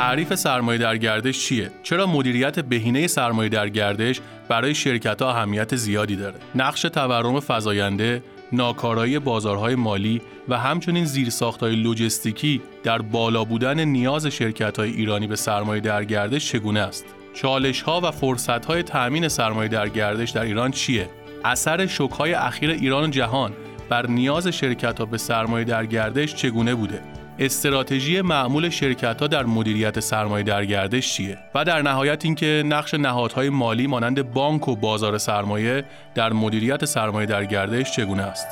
تعریف سرمایه در گردش چیه؟ چرا مدیریت بهینه سرمایه در گردش برای شرکت ها اهمیت زیادی داره؟ نقش تورم فزاینده، ناکارایی بازارهای مالی و همچنین زیرساختهای لوجستیکی در بالا بودن نیاز شرکت های ایرانی به سرمایه در گردش چگونه است؟ چالش ها و فرصت های تأمین سرمایه در گردش در ایران چیه؟ اثر شوک های اخیر ایران و جهان بر نیاز شرکت ها به سرمایه در گردش چگونه بوده؟ استراتژی معمول شرکت ها در مدیریت سرمایه در گردش چیه؟ و در نهایت اینکه نقش نهادهای مالی مانند بانک و بازار سرمایه در مدیریت سرمایه در گردش چگونه است؟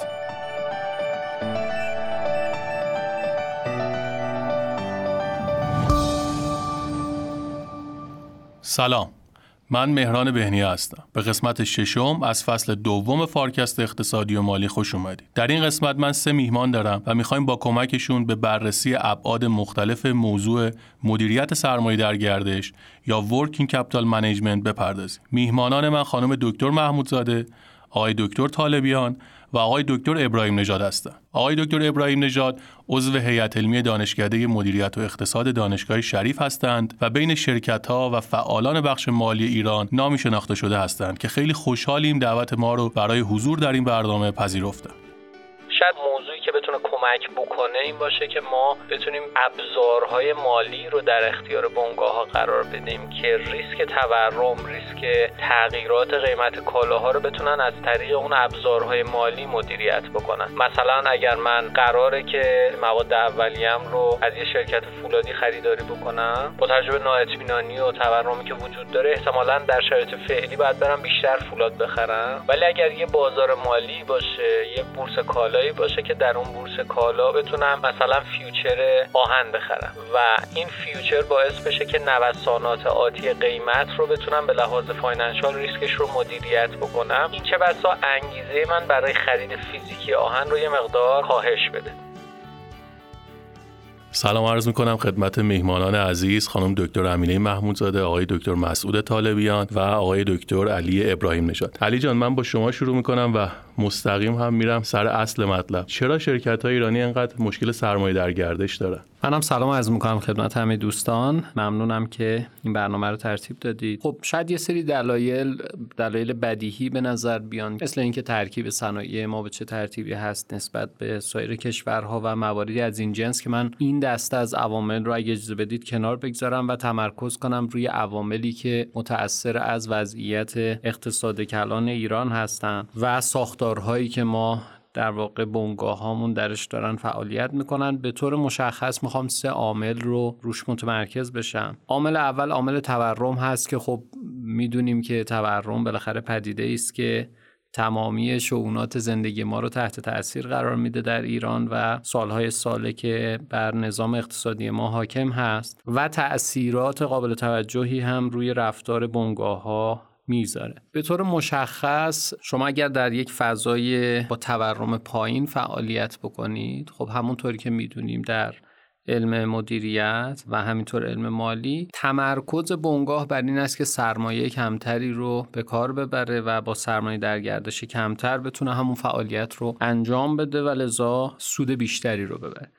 سلام. من مهران بهنی هستم. به قسمت ششم از فصل دوم فارکست اقتصادی و مالی خوش اومدید. در این قسمت من سه میهمان دارم و می‌خوایم با کمکشون به بررسی ابعاد مختلف موضوع مدیریت سرمایه در گردش یا working capital management بپردازیم. میهمانان من خانم دکتر محمودزاده، آقای دکتر طالبیان و آقای دکتر ابراهیم نژاد هستند. آقای دکتر ابراهیم نژاد عضو هیئت علمی دانشکده مدیریت و اقتصاد دانشگاه شریف هستند و بین شرکت ها و فعالان بخش مالی ایران نامی شناخته شده هستند که خیلی خوشحالیم دعوت ما رو برای حضور در این برنامه پذیرفتند. شاید موضوعی که بتونه کمک بکنه این باشه که ما بتونیم ابزارهای مالی رو در اختیار بنگاه ها قرار بدیم که ریسک تورم ریسک تغییرات قیمت کالاها رو بتونن از طریق اون ابزارهای مالی مدیریت بکنن. مثلا اگر من قراره که مواد اولیم رو از یه شرکت فولادی خریداری بکنم با توجه نااطمینانی و تورمی که وجود داره احتمالا در شرایط فعلی باید برم بیشتر فولاد بخرم. ولی اگر یه بازار مالی باشه یه بورس کالایی باشه که در اون بورس کالا بتونم مثلا future آهن بخرم. و این future باعث بشه که نوسانات آتی قیمت رو بتونم به لحاظ financial ریسکش رو مدیریت بکنم. این چه بسا انگیزه من برای خرید فیزیکی آهن رو یه مقدار کاهش بده. سلام عرض می کنم خدمت میهمانان عزیز. خانم دکتر امینه محمودزاده آقای دکتر مسعود طالبیان و آقای دکتر علی ابراهیم نژاد. علی جان من با شما شروع می کنم و مستقیم هم میرم سر اصل مطلب. چرا شرکت های ایرانی انقدر مشکل سرمایه در گردش دارن؟ منم سلام عرض می‌کنم خدمت همه دوستان. ممنونم که این برنامه رو ترتیب دادید. خب شاید یه سری دلایل دلایل بدیهی به نظر بیان. مثل اینکه ترکیب صنایع ما به چه ترتیبی هست نسبت به سایر کشورها و مواردی از این جنس که من این دسته از عوامل رو اگه اجازه بدید کنار بگذارم و تمرکز کنم روی عواملی که متأثر از وضعیت اقتصاد کلان ایران هستند و ساختارهایی که ما در واقع بنگاه هامون درش دارن فعالیت می‌کنن. به طور مشخص می‌خوام سه عامل رو روش متمرکز بشم. عامل اول عامل تورم هست که خب می‌دونیم که تورم بالاخره پدیده است که تمامی شعونات زندگی ما رو تحت تاثیر قرار میده در ایران و سالهای ساله که بر نظام اقتصادی ما حاکم هست. و تأثیرات قابل توجهی هم روی رفتار بنگاه ها می‌ذاره به طور مشخص شما اگر در یک فضای با تورم پایین فعالیت بکنید خب همونطوری که می‌دونیم در علم مدیریت و همینطور علم مالی تمرکز بنگاه بر این است که سرمایه کمتری رو به کار ببره و با سرمایه در گردش کمتر بتونه همون فعالیت رو انجام بده و لذا سود بیشتری رو ببره.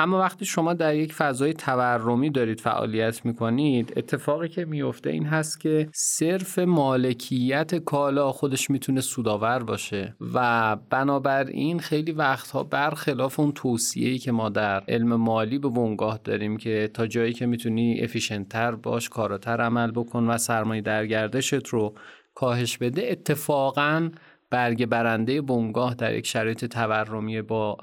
اما وقتی شما در یک فضای تورمی دارید فعالیت می‌کنید اتفاقی که میفته این هست که صرف مالکیت کالا خودش می‌تونه سودآور باشه و بنابراین خیلی وقتها برخلاف اون توصیه‌ای که ما در علم مالی به بنگاه داریم که تا جایی که می‌تونی افیشنتر باش کاراتر عمل بکن و سرمایه درگردشت رو کاهش بده اتفاقا برگ برنده بنگاه در یک شرایط تورمی با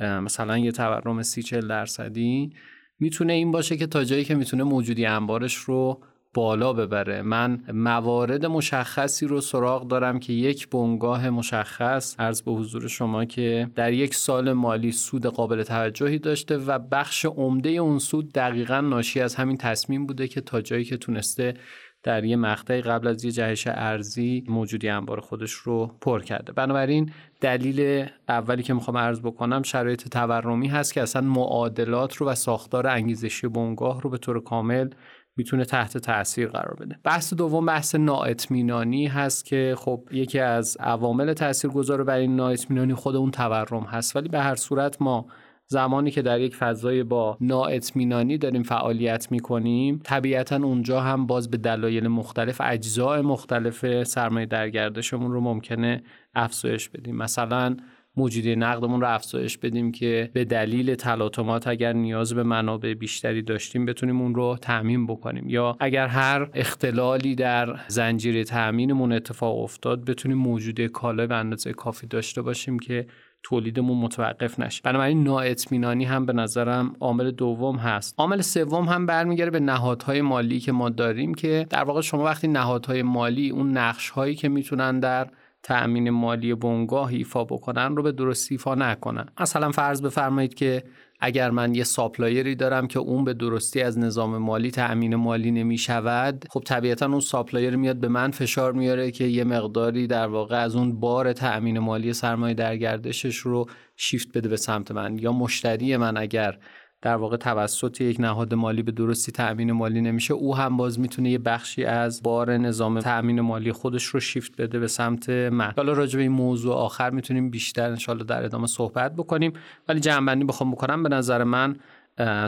مثلا یه تورم سی چل درصدی. می‌تونه این باشه که تا جایی که می‌تونه موجودی انبارش رو بالا ببره. من موارد مشخصی رو سراغ دارم که یک بنگاه مشخص عرض به حضور شما که در یک سال مالی سود قابل توجهی داشته و بخش عمده اون سود دقیقا ناشی از همین تصمیم بوده که تا جایی که تونسته در یه مقطعی قبل از یه جهش ارزی موجودی انبار خودش رو پر کرده. بنابراین دلیل اولی که می‌خوام عرض بکنم شرایط تورمی هست که اصلا معادلات رو و ساختار انگیزشی بنگاه رو به طور کامل می‌تونه تحت تاثیر قرار بده. بحث دوم بحث نااطمینانی هست که خب یکی از عوامل تاثیرگذار بر این نااطمینانی خود اون تورم هست. ولی به هر صورت ما زمانی که در یک فضای با نااطمینانی داریم فعالیت می‌کنیم طبیعتا اونجا هم باز به دلایل مختلف اجزاء مختلف سرمایه درگردشمون رو ممکنه افزایش بدیم. مثلا موجودی نقدمون رو افزایش بدیم که به دلیل تلاطمات اگر نیاز به منابع بیشتری داشتیم بتونیم اون رو تعمین بکنیم. یا اگر هر اختلالی در زنجیره تأمینمون اتفاق افتاد بتونیم موجودی کالا به اندازه کافی داشته باشیم که تولیدمون متوقف نشه. بنابراین نااطمینانی هم به نظرم عامل دوم هست. عامل سوم هم برمیگرده به نهادهای مالی که ما داریم که در واقع شما وقتی نهادهای مالی اون نقش هایی که می‌تونن در تأمین مالی بنگاه ایفا بکنن رو به درستی ایفا نکنن. مثلا فرض بفرمایید که اگر من یه supplier ی دارم که اون به درستی از نظام مالی تأمین مالی نمی شود خب طبیعتا اون supplier میاد به من فشار میاره که یه مقداری در واقع از اون بار تأمین مالی سرمایه در گردشش رو شیفت بده به سمت من. یا مشتری من اگر در واقع توسط یک نهاد مالی به درستی تأمین مالی نمیشه او هم باز می‌تونه یه بخشی از بار نظام تأمین مالی خودش رو شیفت بده به سمت من. حالا راجع به این موضوع آخر می‌تونیم بیشتر انشالله در ادامه صحبت بکنیم. ولی جمع بخوام بکنم به نظر من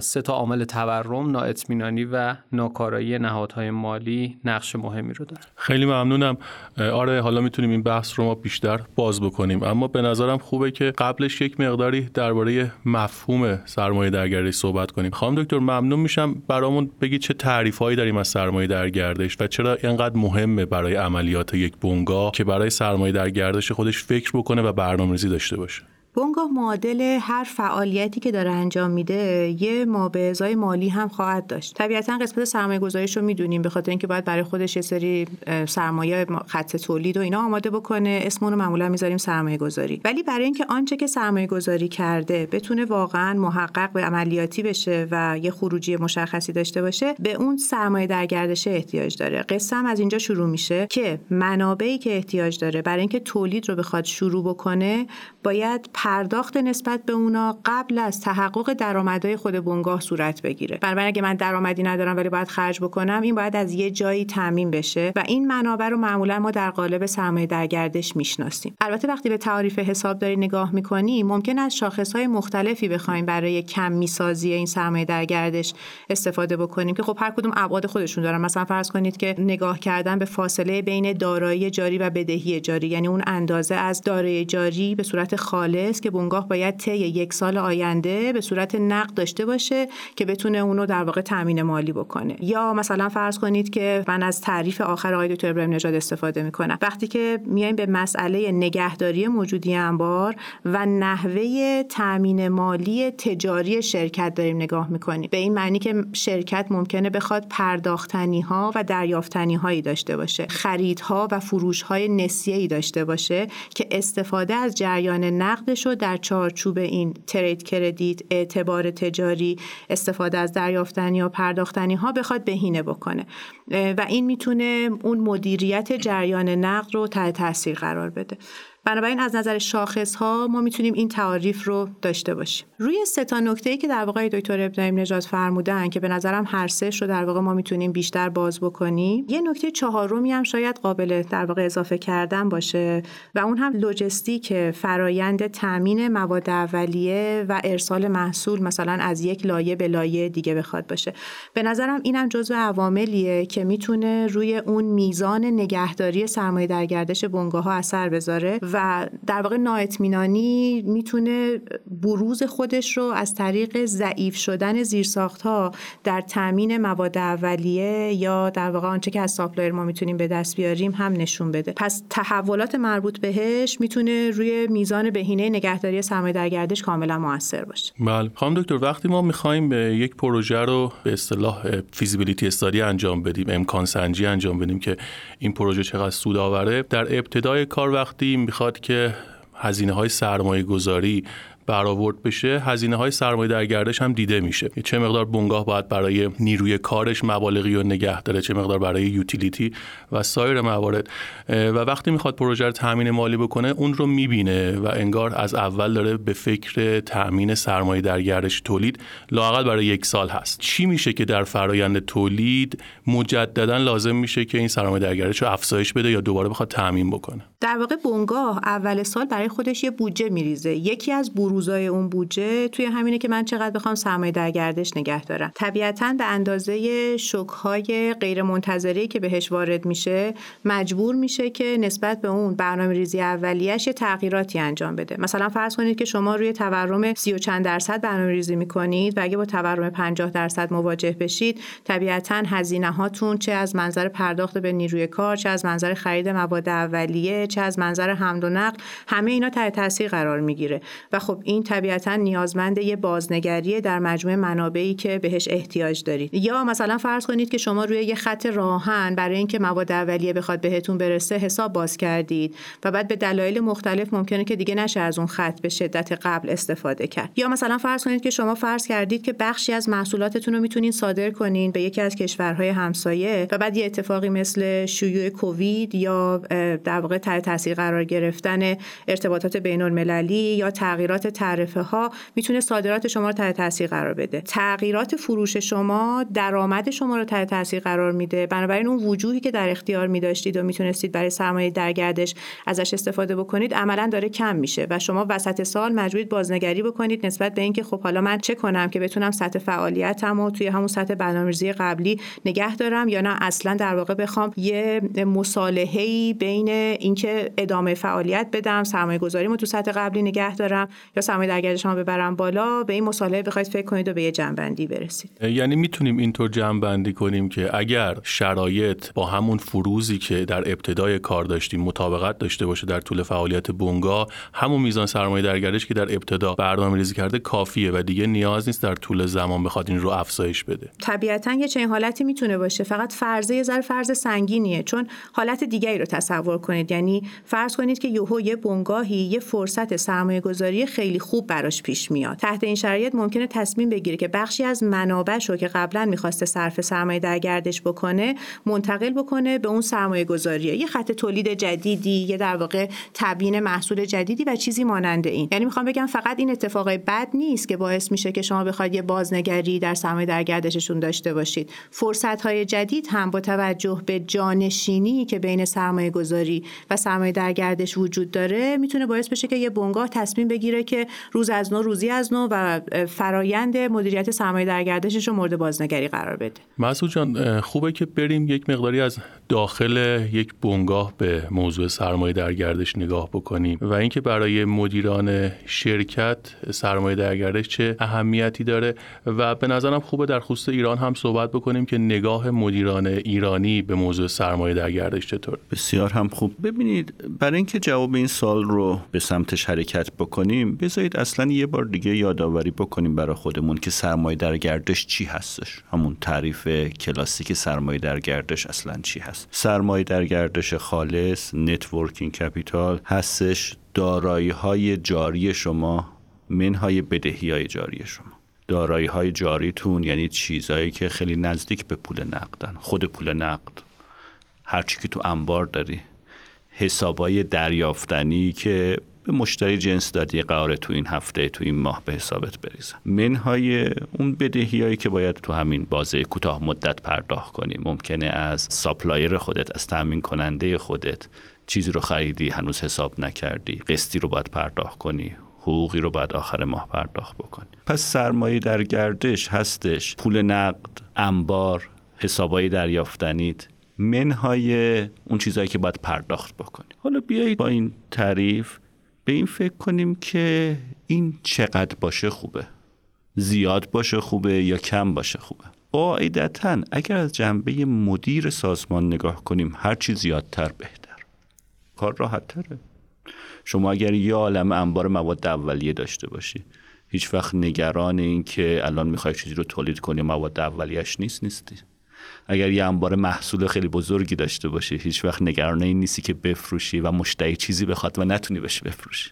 سه تا عامل تورم، نااطمینانی و ناکارایی نهادهای مالی نقش مهمی رو داره. خیلی ممنونم. آره حالا می‌تونیم این بحث رو ما بیشتر باز بکنیم اما به نظرم خوبه که قبلش یک مقداری درباره مفهوم سرمایه درگردش صحبت کنیم. خانم دکتر ممنون میشم برامون بگید چه تعریفهایی داریم از سرمایه درگردش و چرا اینقدر مهمه برای عملیات یک بنگاه که برای سرمایه درگردش خودش فکر بکنه و برنامه‌ریزی داشته باشه. بنگاه معادل هر فعالیتی که داره انجام میده یه مابعضای مالی هم خواهد داشت. طبیعتا قسمت سرمایه گذاریش رو می‌دونیم به خاطر اینکه باید برای خودش یه سری سرمایه خط تولید و اینا آماده بکنه. اسم رو معمولا می‌ذاریم سرمایه گذاری ولی برای اینکه آنچه که سرمایه گذاری کرده بتونه واقعا محقق به عملیاتی بشه و یه خروجی مشخصی داشته باشه به اون سرمایه در گردش احتیاج داره. هم از اینجا شروع میشه که منابعی که احتیاج داره برای اینکه تولید رو بخواد شروع بکنه باید پرداخت نسبت به اونا قبل از تحقق درآمدهای خود بنگاه صورت بگیره. بنابراین اگه من درآمدی ندارم ولی باید خرج بکنم این باید از یه جایی تامین بشه و این منابع رو معمولا ما در قالب سرمایه در گردش می‌شناسیم. البته وقتی به تعریف حسابداری نگاه می‌کنیم ممکن است شاخصهای مختلفی بخوایم برای کم می‌سازی این سرمایه در گردش استفاده بکنیم که خب هر کدوم ابعاد خودشون دارن. مثلا فرض کنید که نگاه کردن به فاصله بین دارایی جاری و بدهی جاری یعنی اون اندازه از دارایی جاری به صورت خالص که بنگاه باید طی یک سال آینده به صورت نقد داشته باشه که بتونه اونو در واقع تامین مالی بکنه. یا مثلا فرض کنید که من از تعریف آخر آقای دکتر ابراهیم نژاد استفاده می‌کنم. وقتی که میایم به مسئله نگهداری موجودی انبار و نحوه تامین مالی تجاری شرکت داریم نگاه می‌کنیم. به این معنی که شرکت ممکنه بخواد پرداختنی ها و دریافتنی هایی داشته باشه. خریدها و فروش های نسیه داشته باشه که استفاده از جریان نقدش در چارچوب این ترید کردیت اعتبار تجاری استفاده از دریافتنی یا پرداختنی ها بخواد بهینه بکنه. و این می‌تونه اون مدیریت جریان نقد رو تحت تاثیر قرار بده. بنابراین از نظر شاخص ها ما می‌تونیم این تعاریف رو داشته باشیم. روی سه تا نکته ای که در واقع دکتر ابراهیم نژاد فرمودن که به نظرم هر سه رو در واقع ما می‌تونیم بیشتر باز بکنیم یه نکته چهارمی هم شاید قابل در واقع اضافه کردن باشه و اون هم لوجستیک فرایند تامین مواد اولیه و ارسال محصول مثلا از یک لایه به لایه دیگه بخواد باشه. به نظرم اینم جزو عواملیه که می‌تونه روی اون میزان نگهداری سرمایه در گردش بنگاه ها اثر بذاره و در واقع نااطمینانی می‌تونه بروز خودش رو از طریق ضعیف شدن زیرساخت ها در تامین مواد اولیه یا در واقع آنچه که از supplier ما می‌تونیم به دست بیاریم هم نشون بده. پس تحولات مربوط بهش می‌تونه روی میزان بهینه نگهداری سرمایه در گردش کاملا موثر باشه. بله. خانم دکتر وقتی ما می‌خوایم به یک پروژه رو به اصطلاح فیزیبیلیتی استادی انجام بدیم امکان سنجی انجام بدیم که این پروژه چقدر سود آوره در ابتدای کار وقتی می‌خواد که هزینه های سرمایه گذاری برآورد بشه هزینه های سرمایه در گردش هم دیده میشه. چه مقدار بنگاه باید برای نیروی کارش مبالغی رو نگه داره چه مقدار برای یوتیلیتی و سایر موارد. و وقتی می‌خواد پروژه رو تامین مالی بکنه اون رو می‌بینه و انگار از اول داره به فکر تامین سرمایه در گردش تولید لاقل برای یک سال هست. چی میشه که در فرایند تولید مجددا لازم میشه که این سرمایه در گردش رو افزایش بده یا دوباره بخواد تامین بکنه؟ در واقع بنگاه اول سال برای خودش یه بودجه میریزه. یکی از روزای اون بودجه توی همینه که من چقدر بخوام سرمایه در گردش نگه دارم. طبیعتا به اندازه شوک‌های غیر منتظری که بهش وارد میشه مجبور میشه که نسبت به اون برنامه ریزی اولیش یه تغییراتی انجام بده. مثلا فرض کنید که شما روی تورم سی و چند درصد برنامه ریزی می‌کنید و اگه با تورم 50 درصد مواجه بشید طبیعتا هزینه هاتون چه از منظر پرداخت به نیروی کار چه از منظر خرید مواد اولیه چه از منظر حمل و نقل همه اینا تحت تاثیر قرار می‌گیره. و خب این طبیعتا نیازمند یه بازنگری در مجموعه منابعی که بهش احتیاج دارید. یا مثلا فرض کنید که شما روی یه خط راهن برای اینکه مواد اولیه بخواد بهتون برسه حساب باز کردید و بعد به دلایل مختلف ممکنه که دیگه نشه از اون خط به شدت قبل استفاده کرد. یا مثلا فرض کنید که شما فرض کردید که بخشی از محصولاتتون رو می‌تونین صادر کنین به یکی از کشورهای همسایه و بعد یه اتفاقی مثل شیوع کووید یا در واقع تاثیر قرار گرفتن ارتباطات بین المللی یا تغییرات تعرفه ها می‌تونه صادرات شما رو تحت تاثیر قرار بده. تغییرات فروش شما درآمد شما رو تحت تاثیر قرار میده. بنابراین اون وجوهی که در اختیار میداشتید و می‌تونستید برای سرمایه در گردش ازش استفاده بکنید عملا داره کم میشه و شما وسط سال مجبورید بازنگری بکنید نسبت به اینکه خب حالا من چه کنم که بتونم سطح فعالیتم و توی همون سطح برنامه‌ریزی قبلی نگه دارم یا نه؟ اصلا در واقع بخوام یه مصالحه‌ای بین اینکه ادامه فعالیت بدم سرمایه گذاریمو تو سطح قبلی نگه دارم یا سرمایه در شما ببرم بالا به این مصالحه بخواید فکر کنید و به یه جنبندی برسید. یعنی می‌تونیم اینطور جنبندی کنیم که اگر شرایط با همون فروزی که در ابتدای کار داشتیم مطابقت داشته باشه در طول فعالیت بونگا همون میزان سرمایه در که در ابتدا برنامه ریزی کرده کافیه و دیگه نیاز نیست در طول زمان بخواد این رو افزایش بده. طبیعتا یه چنین حالتی می‌تونه باشه. فقط فرضه یه ذره فرض سنگینیه چون حالت دیگری رو تصور کنید. یعنی فرض کنید که یهو یه بنگاهی یه فرصت سرمایه گذاری خیلی خوب براش پیش میاد. تحت این شرایط ممکنه تصمیم بگیره که بخشی از منابعش رو که قبلا می‌خواسته صرف سرمایه در گردش بکنه منتقل بکنه به اون سرمایه گذاریه یه خط تولید جدیدی یه در واقع تبیین محصول جدیدی و چیزی مانند این. یعنی می‌خوام بگم فقط این اتفاقای بد نیست که باعث میشه که شما بخواید یه بازنگری در سرمایه در گردششون داشته باشید. فرصت های جدید هم با توجه به جانشینی که بین سرمایه گذاری و سرمایه در گردش وجود داره می‌تونه باعث بشه که یه بنگاه تصمیم بگیره که روز از نو روزی از نو و فرایند مدیریت سرمایه در گردشش رو مورد بازنگری قرار بده. مسعود جان خوبه که بریم یک مقداری از داخل یک بنگاه به موضوع سرمایه در گردش نگاه بکنیم و اینکه برای مدیران شرکت سرمایه در گردش چه اهمیتی داره و به نظرم خوبه در خصوص ایران هم صحبت بکنیم که نگاه مدیران ایرانی به موضوع سرمایه در گردش چطور؟ بسیار هم خوب. ببینید برای اینکه جواب این سوال رو به سمتش حرکت بکنیم بذارید اصلا یه بار دیگه یادآوری بکنیم برای خودمون که سرمایه در گردش چی هستش. همون تعریف کلاسیک سرمایه در گردش اصلا چی هست. سرمایه در گردش خالص net working capital هستش. دارایی های جاری شما منهای بدهی های جاری شما. دارایی های جاریتون یعنی چیزهایی که خیلی نزدیک به پول نقدن. خود پول نقد. هرچی که تو انبار داری. حسابای دریافتنی که به مشتری جنس دادی قراره تو این هفته تو این ماه به حسابت بریزن منهای اون بدهی هایی که باید تو همین بازه کوتاه مدت پرداخت کنی. ممکنه از supplier خودت از تامین کننده خودت چیزی رو خریدی هنوز حساب نکردی. قسطی رو باید پرداخت کنی. حقوقی رو بعد آخر ماه پرداخت بکنی. پس سرمایه در گردش هستش. پول نقد انبار حسابای دریافتنیت. منهای اون چیزهایی که باید پرداخت بکنی. حالا بیایید با این تعریف به این فکر کنیم که این چقدر باشه خوبه. زیاد باشه خوبه یا کم باشه خوبه. قاعدتا اگر از جنبه مدیر سازمان نگاه کنیم هرچی زیادتر بهتر. کار راحت تره شما اگر یه عالم انبار مواد اولیه داشته باشی هیچ وقت نگران این که الان می‌خوای چیزی رو تولید کنی مواد اولیش نیست نیستی. اگر یه انبار محصول خیلی بزرگی داشته باشی هیچ وقت نگران این نیستی که بفروشی و مشتری چیزی بخواد و نتونی بهش بفروشی.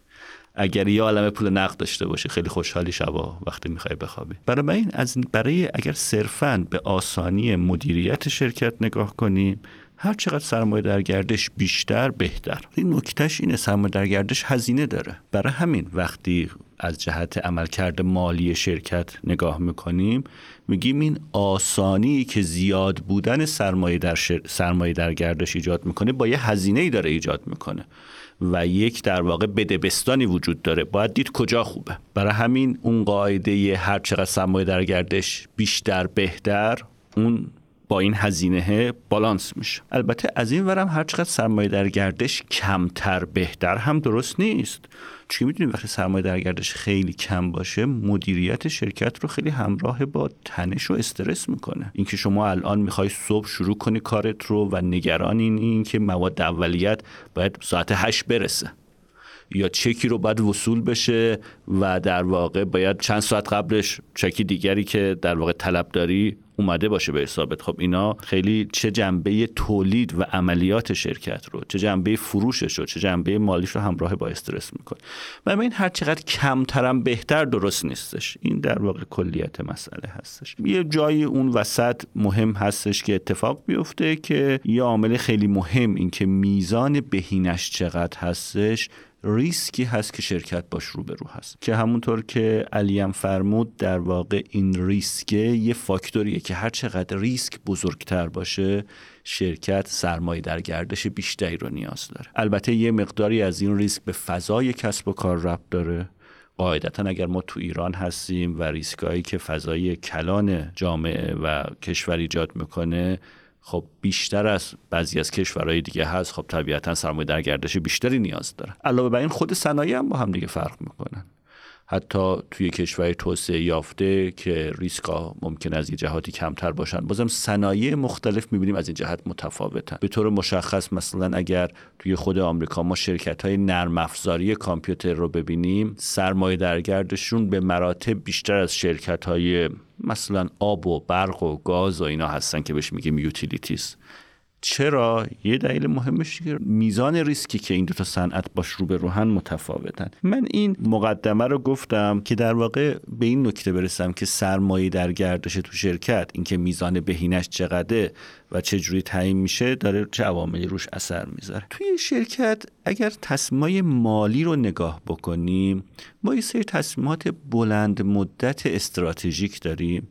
اگر یه عالم پول نقد داشته باشی خیلی خوشحالی شبا وقتی می‌خوای بخوابی. برای این از برای اگر صرفا به آسانی مدیریت شرکت نگاه کنیم هر چقدر سرمایه در گردش بیشتر بهتر. این نکتهش اینه سرمایه در گردش هزینه داره. برای همین وقتی از جهت عملکرد مالی شرکت نگاه می‌کنیم میگیم این آسانی که زیاد بودن سرمایه در, سرمایه در گردش ایجاد می‌کنه با یه هزینه ای داره ایجاد می‌کنه و یک در واقع بدبستانی وجود داره. باید دید کجا خوبه. برای همین اون قاعده هر چقدر سرمایه در گردش بیشتر بهتر اون با این هزینه بالانس میشه. البته از این ورم هر چقدر سرمایه در گردش کمتر بهتر هم درست نیست. چون می‌دونید وقتی سرمایه در گردش خیلی کم باشه مدیریت شرکت رو خیلی همراه با تنش و استرس می‌کنه. اینکه شما الان می‌خوای صبح شروع کنی کارت رو و نگران این, این که مواد اولیت باید ساعت هشت برسه. یا چکی رو باید وصول بشه و در واقع باید چند ساعت قبلش چکی دیگری که در واقع طلب داری اومده باشه به حسابت. خب اینا خیلی چه جنبه تولید و عملیات شرکت رو چه جنبه فروشش رو چه جنبه مالیش رو همراه با استرس می‌کنه. و این هر چقدر کمترم بهتر درست نیستش. این در واقع کلیت مسئله هستش. یه جایی اون وسط مهم هستش که اتفاق بیفته که یه عامل خیلی مهم این که میزان بهینش چقدر هستش ریسکی هست که شرکت باش روبرو هست. که همونطور که علیم فرمود در واقع این ریسکه یه فاکتوریه که هر چقدر ریسک بزرگتر باشه شرکت سرمایه در گردش بیشتری رو نیاز داره. البته یه مقداری از این ریسک به فضای کسب و کار ربط داره. قاعدتا اگر ما تو ایران هستیم و ریسکایی که فضای کلان جامعه و کشور ایجاد می‌کنه خب بیشتر از بعضی از کشورهای دیگه هست خب طبیعتا سرمایه در گردش بیشتری نیاز داره. علاوه بر این خود صنایع هم با هم دیگه فرق می‌کنن. حتی توی کشور توسعه یافته که ریسک ها ممکن از یه جهاتی کمتر باشن بازم صنایع مختلف می‌بینیم از این جهت متفاوتن. به طور مشخص مثلا اگر توی خود آمریکا ما شرکت های نرم افزاری کامپیوتر رو ببینیم سرمایه در گردشون به مراتب بیشتر از شرکت های مثلا آب و برق و گاز و اینا هستن که بهش میگیم utilities. چرا؟ یه دلیل مهمش که میزان ریسکی که این دو تا صنعت باش رو به روئن متفاوتن. من این مقدمه رو گفتم که در واقع به این نکته برسم که سرمایه در گردش تو شرکت اینکه میزان بهینش چقدره و چه جوری تعیین میشه داره چه عواملی روش اثر می‌ذاره. توی شرکت اگر تصمیمای مالی رو نگاه بکنیم ما یه سری تصمیمات بلند مدت استراتژیک داریم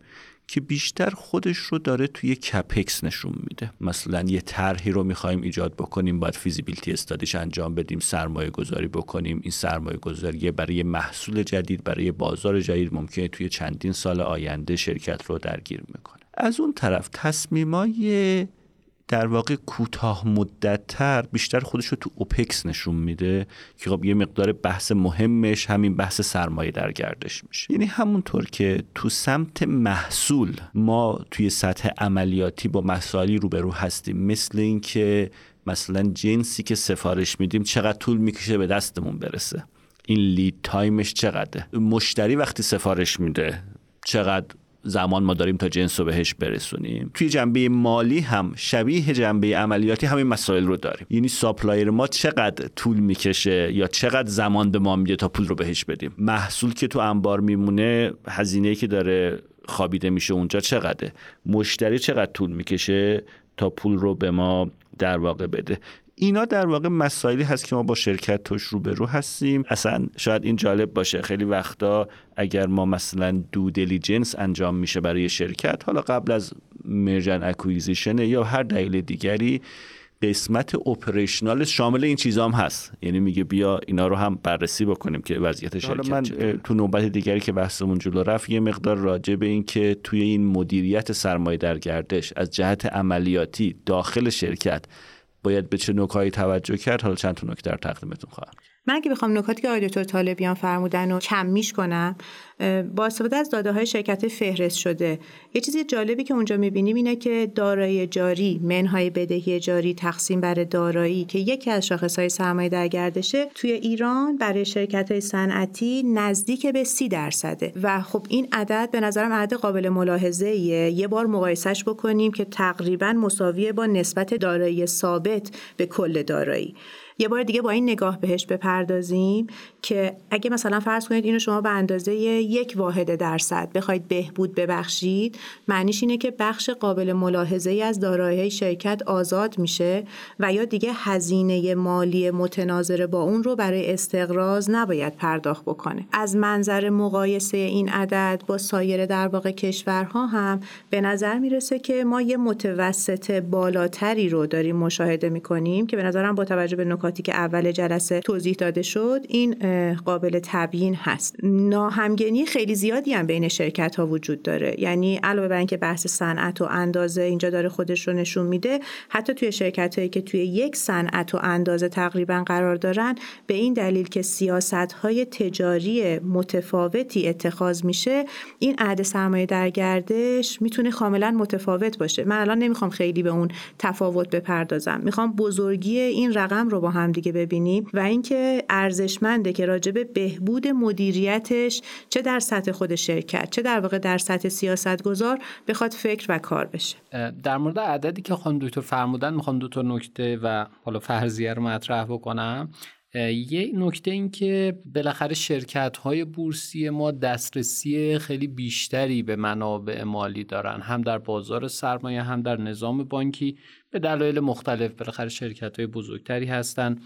که بیشتر خودش رو داره توی کپکس نشون میده. مثلا یه طرحی رو می‌خوایم ایجاد بکنیم باید فیزیبیلیتی استادیش انجام بدیم سرمایه گذاری بکنیم. این سرمایه گذاری برای محصول جدید برای بازار جدید ممکنه توی چندین سال آینده شرکت رو درگیر می‌کنه. از اون طرف تصمیمای در واقع کوتاه مدت تر بیشتر خودش رو تو OPEX نشون میده که خب یه مقدار بحث مهمش همین بحث سرمایه در گردش میشه. یعنی همونطور که تو سمت محصول ما توی سطح عملیاتی با مسائلی روبرو هستیم. مثل اینکه مثلا جنسی که سفارش میدیم چقدر طول می‌کشه به دستمون برسه؟ این lead time ش چقدره؟ مشتری وقتی سفارش میده چقدر زمان ما داریم تا جنس رو بهش برسونیم. توی جنبه مالی هم شبیه جنبه عملیاتی همین مسائل رو داریم. یعنی supplier ما چقدر طول می‌کشه یا چقدر زمان به ما میده تا پول رو بهش بدیم؟ محصول که تو انبار میمونه هزینه که داره خوابیده میشه اونجا چقدره؟ مشتری چقدر طول می‌کشه تا پول رو به ما در واقع بده؟ اینا در واقع مسائلی هست که ما با شرکت توش روبرو هستیم. اصلا شاید این جالب باشه. خیلی وقتا اگر ما مثلا due diligence انجام میشه برای شرکت حالا قبل از merger and acquisition یا هر دلیل دیگری قسمت operational شامل این چیزام هست. یعنی میگه بیا اینا رو هم بررسی بکنیم که وضعیت شرکت من تو نوبت دیگری که بحثمون جلو رفت یه مقدار راجع به این که توی این مدیریت سرمایه در گردش از جهت عملیاتی داخل شرکت باید به چه نکاتی توجه کرد؟ حالا چند تا نکته در تقدیمتون خواهم. من اگه بخوام نکاتی که آقای دکتر طالبیان فرمودن و کم میش کنم با استفاده از داده های شرکت فهرست شده. یه چیزی جالبی که اونجا می‌بینیم اینه که دارایی جاری منهای بدهی جاری تقسیم بر دارایی که یکی از شاخص های سرمایه در گردشه توی ایران برای شرکت های صنعتی نزدیک به سی درصده. و خب این عدد به نظرم عدد قابل ملاحظه ایه. یه بار مقایسش بکنیم که تقریبا مساویه با نسبت دارایی ثابت به کل دارایی. یه بار دیگه با این نگاه بهش بپردازیم که اگه مثلا فرض کنید اینو شما به اندازه یک واحد درصد بخواید بهبود ببخشید معنیش اینه که بخش قابل ملاحظه ای از دارایی شرکت آزاد میشه و یا دیگه هزینه مالی متناظر با اون رو برای استقراض نباید پرداخت بکنه. از منظر مقایسه این عدد با سایر در واقع کشورها هم به نظر می‌رسه که ما یه متوسط بالاتری رو داریم مشاهده می‌کنیم که به نظرم با توجه به نکاتی که اول جلسه توضیح داده شد این قابل تبیین هست. ناهمگنی خیلی زیادی هم بین شرکت ها وجود داره. یعنی علاوه بر اینکه بحث صنعت و اندازه اینجا داره خودش رو نشون میده حتی توی شرکت هایی که توی یک صنعت و اندازه تقریبا قرار دارن به این دلیل که سیاست های تجاری متفاوتی اتخاذ میشه این عد سرمایه در گردش می‌تونه کاملا متفاوت باشه. من الان نمی‌خوام خیلی به اون تفاوت بپردازم. می‌خوام بزرگی این رقم رو با هم دیگه ببینیم و اینکه ارزشمنده که راجع به بهبود مدیریتش چه در سطح خود شرکت چه در واقع در سطح سیاست گذار بخواد فکر و کار بشه. در مورد عددی که خانم دکتر فرمودن می‌خوام دو تا نکته و حالا فرضیه رو مطرح بکنم. یه نکته این که بالاخره شرکت های بورسی ما دسترسی خیلی بیشتری به منابع مالی دارن هم در بازار سرمایه هم در نظام بانکی. به دلایل مختلف بالاخره شرکت های بزرگتری هستن.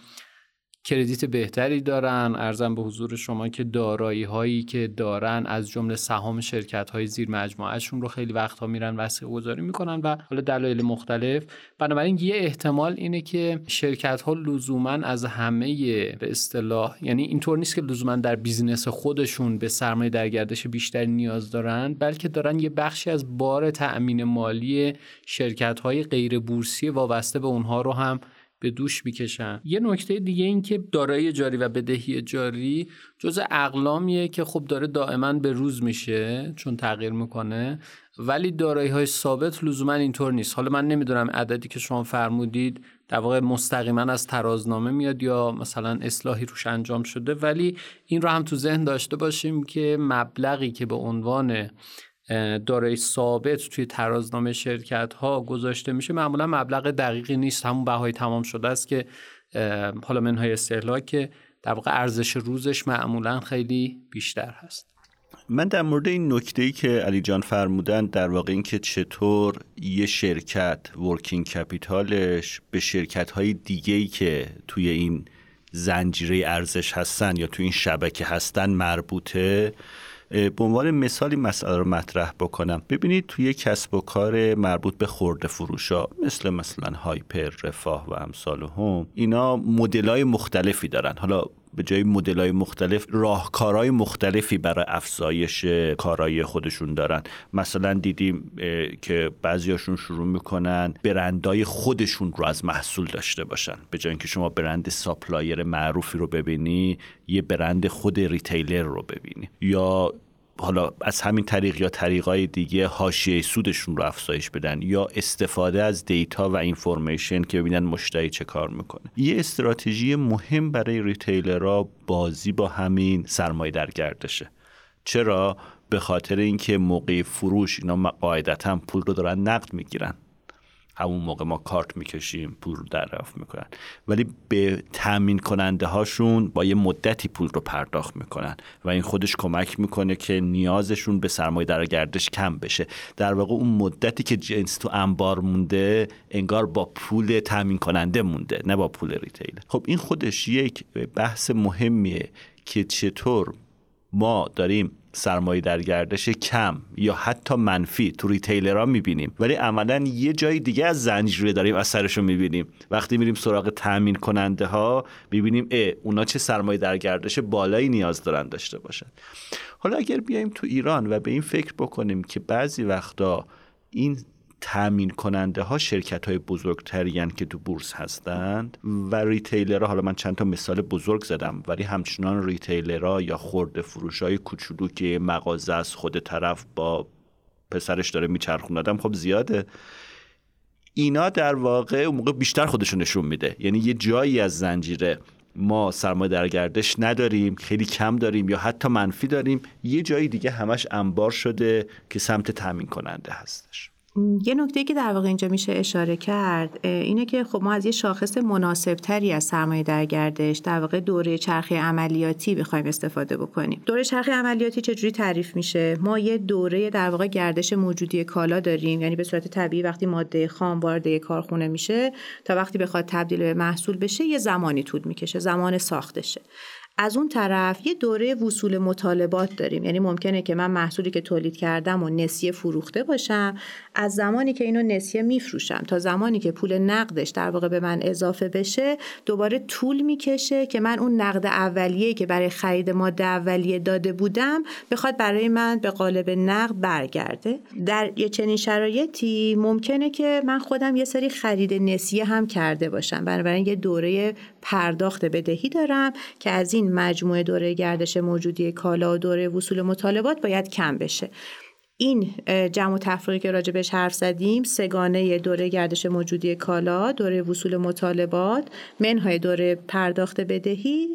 کردیت بهتری دارن. ارزم به حضور شما که دارایی هایی که دارن از جمله سهام شرکت های زیر مجموعهشون رو خیلی وقتها میرن وسیع گذاری می‌کنن و حالا دلایل مختلف. بنابراین یه احتمال اینه که شرکت ها لزوما از همه به اصطلاح یعنی اینطور نیست که لزوما در بیزینس خودشون به سرمایه در گردش بیشتری نیاز دارن بلکه دارن یه بخشی از بار تأمین مالی شرکت های غیر بورسی وابسته به اونها رو هم به دوش می‌کشن. یه نکته دیگه این که دارایی جاری و بدهی جاری جز اقلامیه که خب داره دائما به روز میشه چون تغییر می‌کنه. ولی دارایی های ثابت لزوما اینطور نیست. حالا من نمی‌دونم عددی که شما فرمودید در واقع مستقیما از ترازنامه میاد یا مثلا اصلاحی روش انجام شده. ولی این رو هم تو ذهن داشته باشیم که مبلغی که به عنوان دارای ثابت توی ترازنامه شرکت ها گذاشته میشه. معمولا مبلغ دقیقی نیست. همون بهای تمام شده است که حالا منهای استهلاک که در واقع ارزش روزش معمولا خیلی بیشتر هست. من در مورد این نکته ای که علی جان فرمودن در واقع این که چطور یه شرکت ورکینگ کپیتالش به شرکت های دیگه ای که توی این زنجیره ارزش هستن یا توی این شبکه هستن مربوطه به عنوان مثالی مسئله رو مطرح بکنم. ببینید توی کسب و کار مربوط به خرده فروشا مثل مثلا هایپر رفاه و امثالهم اینا مدل های مختلفی دارن. حالا به جای مدل مختلف راهکارهای مختلفی برای افزایش کارایی خودشون دارن. مثلا دیدیم که بعضیاشون شروع می‌کنن برندهای خودشون رو از محصول داشته باشن. به جای اینکه شما برند supplier معروفی رو ببینی یه برند خود retailer رو ببینی. یا حالا از همین طریق یا طریقای دیگه حاشیه سودشون رو افزایش بدن یا استفاده از data و information که ببینن مشتری چه کار می‌کنه. یه استراتژی مهم برای retailer ها بازی با همین سرمایه در گردشه. چرا؟ به خاطر اینکه موقع فروش اینا قاعدتا پول رو دارن نقد می‌گیرن. همون موقع ما کارت می‌کشیم پول دریافت می‌کنن. ولی به تامین کننده هاشون با یه مدتی پول رو پرداخت می‌کنن و این خودش کمک می‌کنه که نیازشون به سرمایه در گردش کم بشه. در واقع اون مدتی که جنس تو انبار مونده انگار با پول تامین کننده مونده نه با پول ریتیل. خب این خودش یک بحث مهمیه که چطور ما داریم سرمایه در گردش کم یا حتی منفی تو ریتیلرها می‌بینیم. ولی عملا یه جای دیگه از زنجیره داریم اثرش رو می‌بینیم. وقتی میریم سراغ تامین کننده ها می‌بینیم اه اونا چه سرمایه در گردش بالایی نیاز دارن داشته باشن. حالا اگر بیایم تو ایران و به این فکر بکنیم که بعضی وقتا این تامین کننده ها شرکت های بزرگتری که تو بورس هستند و ریتیلرها. حالا من چند تا مثال بزرگ زدم ولی همچنان ریتیلرها یا خورده فروش های کوچولو که مغازه از خود طرف با پسرش داره میچرخوندم خب زیاده. اینا در واقع اون موقع بیشتر خودشون نشون میده. یعنی یه جایی از زنجیره ما سرمایه در گردش نداریم خیلی کم داریم یا حتی منفی داریم. یه جایی دیگه همش انبار شده که سمت تامین کننده هستش. یه نکته که در واقع اینجا میشه اشاره کرد اینه که خب ما از یه شاخص مناسب تری از سرمایه در گردش در واقع دوره چرخه عملیاتی بخوایم استفاده بکنیم. دوره چرخه عملیاتی چجوری تعریف میشه؟ ما یه دوره در واقع گردش موجودی کالا داریم یعنی به صورت طبیعی وقتی ماده خام وارد کارخونه میشه تا وقتی بخواد تبدیل به محصول بشه یه زمانی طول می‌کشه زمان ساختشه. از اون طرف یه دوره وصول مطالبات داریم. یعنی ممکنه که من محصولی که تولید کردم و نسیه فروخته باشم از زمانی که اینو نسیه میفروشم تا زمانی که پول نقدش در واقع به من اضافه بشه دوباره طول می‌کشه که من اون نقد اولیه که برای خرید ماده اولیه داده بودم بخواد برای من به قالب نقد برگرده. در یه چنین شرایطی ممکنه که من خودم یه سری خرید نسیه هم کرده باشم. بنابراین یه دوره پرداخت بدهی دارم که از این مجموعه دوره گردش موجودی کالا و دوره وصول مطالبات باید کم بشه. این جمع و تفریقی که راجبش حرف زدیم سگانه دوره گردش موجودی کالا دوره وصول مطالبات منهای دوره پرداخت بدهی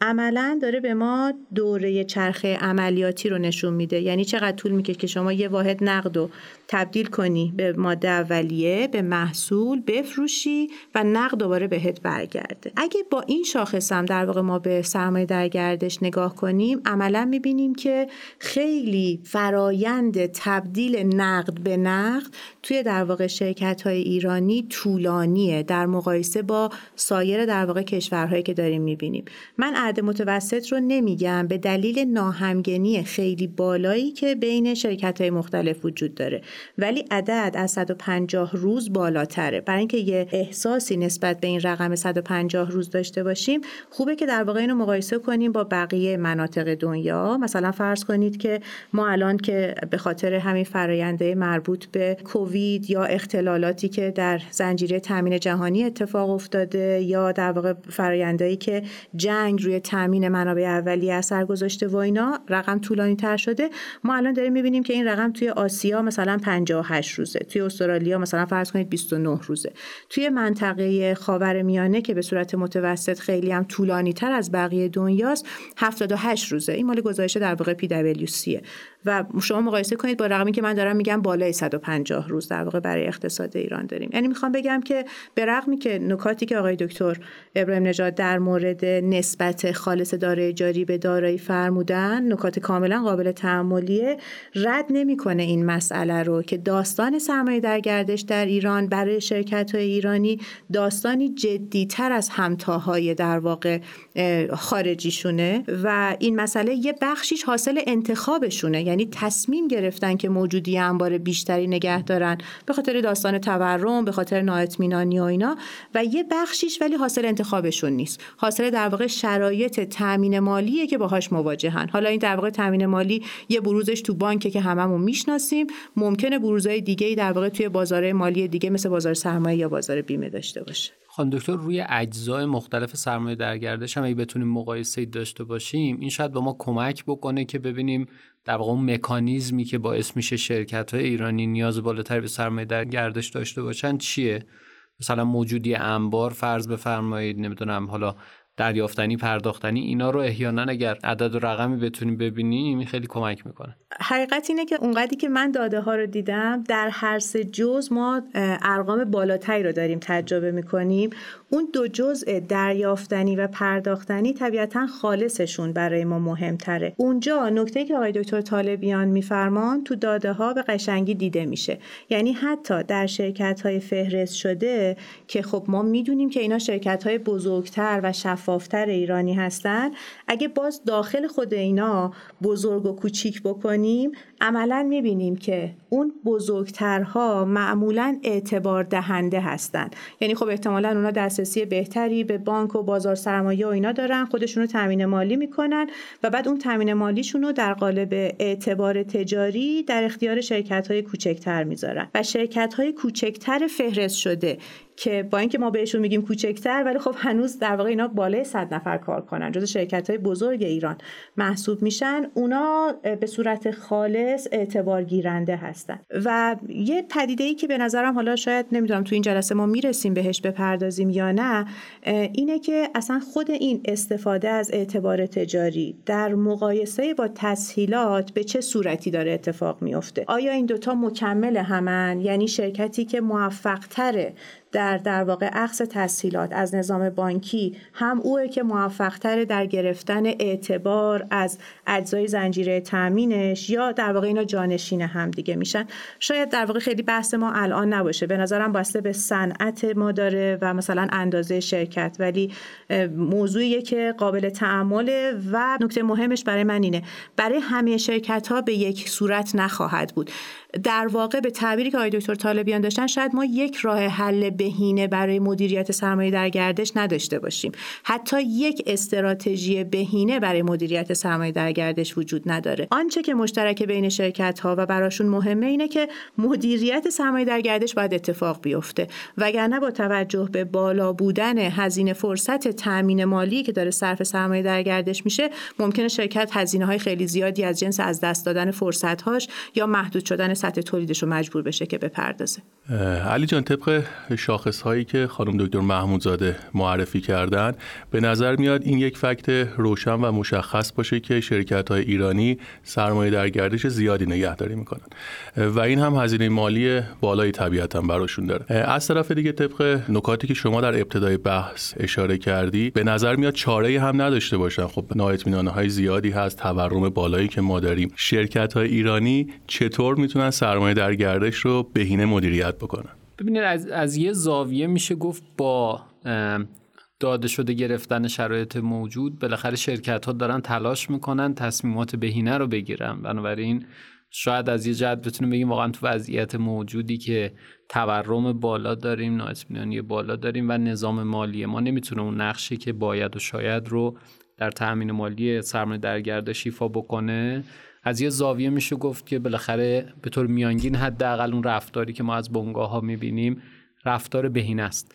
عملا داره به ما دوره چرخه عملیاتی رو نشون میده. یعنی چقدر طول می‌کشه که شما یه واحد نقد رو تبدیل کنی به ماده اولیه به محصول بفروشی و نقد دوباره بهت برگرده. اگه با این شاخص هم در واقع ما به سرمایه در گردش نگاه کنیم عملا می‌بینیم که خیلی فرایند تبدیل نقد به نقد توی در واقع شرکت های ایرانی طولانیه در مقایسه با سایر در واقع کشورهایی که داریم می‌بینیم. من عد متوسط رو نمیگم به دلیل ناهمگنی خیلی بالایی که بین شرکت های مختلف وجود داره. ولی عدد از 150 روز بالاتره. برای اینکه یه احساسی نسبت به این رقم 150 روز داشته باشیم خوبه که در واقع اینو مقایسه کنیم با بقیه مناطق دنیا. مثلا فرض کنید که ما الان که به خاطر همین فراینده مربوط به کووید یا اختلالاتی که در زنجیره تامین جهانی اتفاق افتاده یا در واقع فرایندهایی که جنگ روی تامین منابع اولیه اثر گذاشته و اینا رقم طولانی تر شده. ما الان داریم می‌بینیم که این رقم توی آسیا مثلا 58 روزه. توی استرالیا مثلا فرض کنید 29 روزه. توی منطقه خاور میانه که به صورت متوسط خیلی هم طولانی تر از بقیه دنیاست 78 روزه. این مال گزارش در واقع PwC و شما مقایسه کنید با رقمی که من دارم میگم بالای 150 روز در واقع برای اقتصاد ایران داریم. یعنی می‌خوام بگم که به رغمی که نکاتی که آقای دکتر ابراهیم نژاد در مورد نسبت خالص دارایی جاری به دارایی فرمودن نکات کاملا قابل تحملیه رد نمی‌کنه این مسئله رو که داستان سرمایه در گردش در ایران برای شرکت های ایرانی داستانی جدیتر از همتاهای در واقع خارجیشونه و این مسئله یه بخشیش حاصل انتخابشونه. یعنی تصمیم گرفتن که موجودی انبار بیشتری نگه دارن به خاطر داستان تورم به خاطر نااطمینانی و اینا و یه بخشیش ولی حاصل انتخابشون نیست. حاصل در واقع شرایط تامین مالیه که باهاش مواجهن. حالا این در واقع تامین مالی یه بروزش تو بانکه که هممون می‌شناسیم. ممکنه بروزهای دیگه ای در واقع توی بازار مالی دیگه مثل بازار سرمایه یا بازار بیمه داشته باشه. خانم دکتر روی اجزای مختلف سرمایه در گردش هم اگه بتونیم مقایسه داشته باشیم این شاید به ما کمک بکنه که ببینیم در واقع اون مکانیزمی که باعث میشه شرکت های ایرانی نیاز بالاتر به سرمایه در گردش داشته باشن چیه؟ مثلا موجودی انبار فرض بفرمایید نمی‌دونم حالا دریافتنی پرداختنی اینا رو احیانا اگر عدد و رقمی بتونیم ببینیم خیلی کمک می‌کنه. حقیقت اینه که اونقدری که من داده ها رو دیدم در هر سه جز ما ارقام بالاتری رو داریم تجربه می‌کنیم. اون دو جزء دریافتنی و پرداختنی طبیعتا خالصشون برای ما مهمتره. اونجا نکته که آقای دکتر طالبیان میفرمان تو داده ها به قشنگی دیده میشه. یعنی حتی در شرکت های فهرست شده که خب ما می‌دونیم که اینا شرکت های بزرگتر و شفافتر ایرانی هستن اگه باز داخل خود اینا بزرگ و کوچیک بکنیم عملا می‌بینیم که اون بزرگترها معمولا اعتبار دهنده هستند. یعنی خب احتمالا اونا دسترسی بهتری به بانک و بازار سرمایه و اینا دارن خودشونو تامین مالی می‌کنن و بعد اون تامین مالیشون رو در قالب اعتبار تجاری در اختیار شرکت های کوچکتر می‌ذارن. و شرکت های کوچکتر فهرست شده. که با اینکه ما بهشون میگیم کوچکتر ولی خب هنوز در واقع اینا بالای 100 نفر کار کنن. جز شرکت های بزرگ ایران محسوب میشن. اونا به صورت خالص اعتبار گیرنده هستن. و یه پدیده ای که به نظرم حالا شاید نمی‌دونم تو این جلسه ما می‌رسیم بهش بپردازیم یا نه اینه که اصلا خود این استفاده از اعتبار تجاری در مقایسه با تسهیلات به چه صورتی داره اتفاق میفته آیا این دوتا مکمل همن؟ یعنی شرکتی که موفق تره در در واقع عکس تسهیلات از نظام بانکی هم اوه که موفقتر در گرفتن اعتبار از اجزای زنجیره تامینش یا در واقع اینا جانشین هم دیگه میشن. شاید در واقع خیلی بحث ما الان نباشه. به نظرم باسته به صنعت ما داره و مثلا اندازه شرکت. ولی موضوعیه که قابل تعامله و نکته مهمش برای من اینه. برای همه شرکت ها به یک صورت نخواهد بود. در واقع به تعبیری که آقای دکتر طالبیان داشتن شاید ما یک راه حل بهینه برای مدیریت سرمایه در گردش نداشته باشیم. حتی یک استراتژی بهینه برای مدیریت سرمایه در گردش وجود نداره. آنچه که مشترک بین شرکت ها و براشون مهمه اینه که مدیریت سرمایه در گردش باید اتفاق بیفته. وگرنه با توجه به بالا بودن هزینه فرصت تامین مالی که داره صرف سرمایه در گردش میشه ممکنه شرکت هزینه های خیلی زیادی از جنس از دست دادن فرصت هاش یا محدود شدن سطح تولیدش رو مجبور بشه که بپردازه. علی جان طبق شاخص هایی که خانم دکتر محمودزاده معرفی کردن به نظر میاد این یک فکت روشن و مشخص باشه که شرکت های ایرانی سرمایه در گردش زیادی نگهداری می‌کنن. و این هم هزینه مالی بالایی طبیعتا براشون داره. از طرف دیگه طبق نکاتی که شما در ابتدای بحث اشاره کردی به نظر میاد چاره هم نداشته باشن. خب نااطمینانی های زیادی هست تورم بالایی که ما داریم. شرکت های ایرانی چطور می‌تونن سرمایه در گردش رو بهینه مدیریت بکنن؟ ببینید از, از یه زاویه میشه گفت با داده شده گرفتن شرایط موجود بالاخره شرکت ها دارن تلاش می‌کنن تصمیمات بهینه رو بگیرن. بنابراین شاید از یه جهت بتونیم بگیم واقعا تو وضعیت موجودی که تورم بالا داریم نااطمینانی بالا داریم و نظام مالی ما نمی‌تونه اون نقشی که باید و شاید رو در تأمین مالی سرمایه در گردش بکنه. از یه زاویه میشه گفت که بالاخره به طور میانگین حداقل اون رفتاری که ما از بنگاه ها می‌بینیم رفتار بهینه است.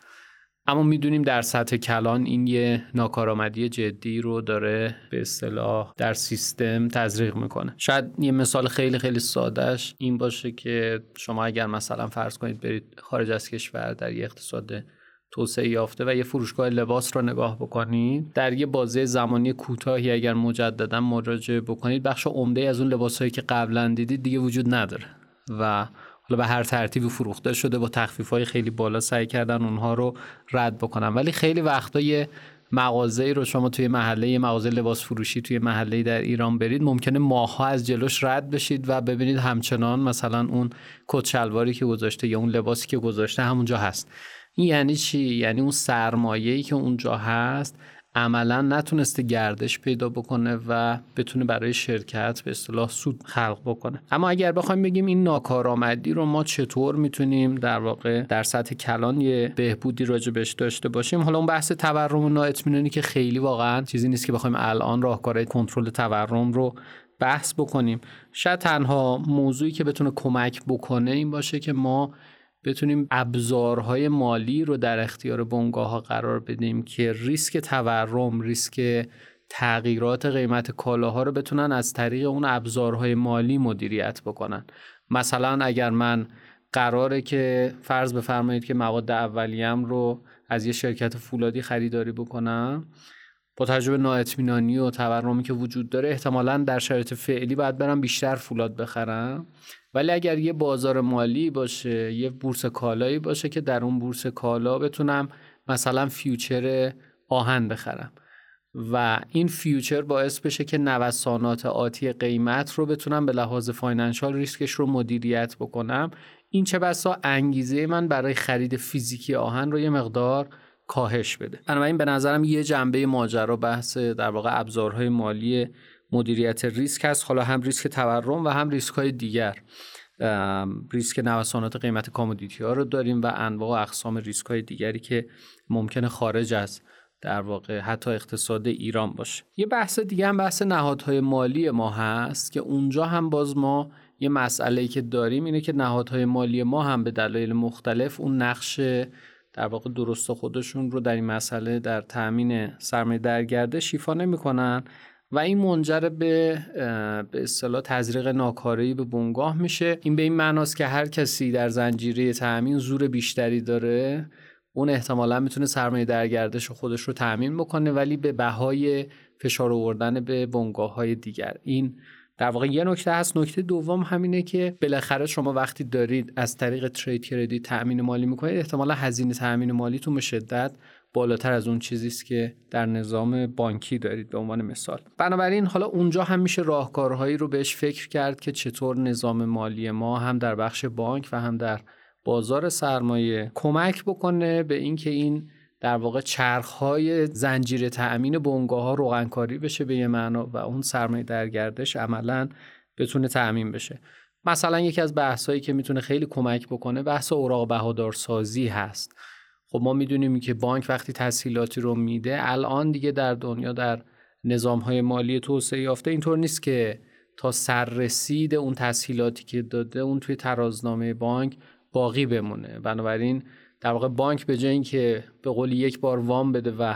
اما می‌دونیم در سطح کلان این یه ناکارآمدی جدی رو داره به اصطلاح در سیستم تزریق می‌کنه. شاید یه مثال خیلی خیلی سادهش این باشه که شما اگر مثلا فرض کنید برید خارج از کشور در یه اقتصاد توسعه یافته و یه فروشگاه لباس رو نگاه بکنید. در یه بازه زمانی کوتاهی اگر مجددا مراجعه بکنید بخش عمده از اون لباسهایی که قبلا دیدید دیگه وجود نداره و حالا به هر ترتیبی فروخته شده با تخفیف های خیلی بالا سعی کردن اونها رو رد بکنن. ولی خیلی وقتا یه مغازه رو شما توی محله مغازه لباس فروشی توی محله در ایران برید ممکنه ماها از جلوش رد بشید و ببینید همچنان مثلا اون کت شلواری که گذاشته یا اون لباسی که گذاشته همونجا هست. این یعنی چی؟ یعنی اون سرمایه‌ای که اونجا هست عملا نتونسته گردش پیدا بکنه و بتونه برای شرکت به اصطلاح سود خلق بکنه. اما اگر بخوایم بگیم این ناکارآمدی رو ما چطور می‌تونیم در واقع در سطح کلان یه بهبودی راجبش داشته باشیم؟ حالا اون بحث تورم و نااطمینانی که خیلی واقعا چیزی نیست که بخوایم الان راهکارهای کنترل تورم رو بحث بکنیم. شاید تنها موضوعی که بتونه کمک بکنه این باشه که ما بتونیم ابزارهای مالی رو در اختیار بنگاه ها قرار بدیم که ریسک تورم ریسک تغییرات قیمت کالاها رو بتونن از طریق اون ابزارهای مالی مدیریت بکنن. مثلا اگر من قراره که فرض بفرمایید که مواد اولیم رو از یه شرکت فولادی خریداری بکنم با تجربه نااطمینانی و تورمی که وجود داره احتمالا در شرایط فعلی باید برم بیشتر فولاد بخرم. ولی اگر یه بازار مالی باشه یه بورس کالایی باشه که در اون بورس کالا بتونم مثلا future آهن بخرم. و این future باعث بشه که نوسانات آتی قیمت رو بتونم به لحاظ financial ریسکش رو مدیریت بکنم. این چه بسا انگیزه من برای خرید فیزیکی آهن رو یه مقدار کاهش بده. بنابراین به نظرم یه جنبه ماجرا بحث در واقع ابزارهای مالی مدیریت ریسک هست. حالا هم ریسک تورم و هم ریسک های دیگر ریسک نوسانات قیمت commodity ها رو داریم و انواع و اقسام ریسک های دیگری که ممکنه خارج از در واقع حتی اقتصاد ایران باشه. یه بحث دیگه هم بحث نهادهای مالی ما هست که اونجا هم باز ما یه مسئله که داریم اینه که نهادهای مالی ما هم به دلایل مختلف اون نقش در واقع درست خودشون رو در این مسئله در تأمین سرمایه در گردش شیفا نمی‌کنن. و این منجر به به اصطلاح تزریق ناکاری به بنگاه میشه. این به این معناست که هر کسی در زنجیره تأمین زور بیشتری داره اون احتمالا می‌تونه سرمایه در گردش خودش رو تأمین بکنه ولی به بهای فشار آوردن به بنگاه های دیگر. این در واقع یه نکته هست. نکته دوم همینه که بالاخره شما وقتی دارید از طریق ترید کردیت تأمین مالی می‌کنید احتمالا هزینه تأمین مالیتون به شدت بالاتر از اون چیزی است که در نظام بانکی دارید به عنوان مثال. بنابراین حالا اونجا هم میشه راهکارهایی رو بهش فکر کرد که چطور نظام مالی ما هم در بخش بانک و هم در بازار سرمایه کمک بکنه به اینکه این در واقع چرخهای زنجیره تأمین بنگاه ها روغنکاری بشه به یه معنا و اون سرمایه در گردش عملا بتونه تأمین بشه. مثلا یکی از بحثایی که می‌تونه خیلی کمک بکنه بحث اوراق بهادارسازی هست. خب ما می‌دونیم که بانک وقتی تسهیلاتی رو میده الان دیگه در دنیا در نظام های مالی توسعه یافته اینطور نیست که تا سررسید اون تسهیلاتی که داده اون توی ترازنامه بانک باقی بمونه. بنابراین در واقع بانک به جای اینکه به قولی یک بار وام بده و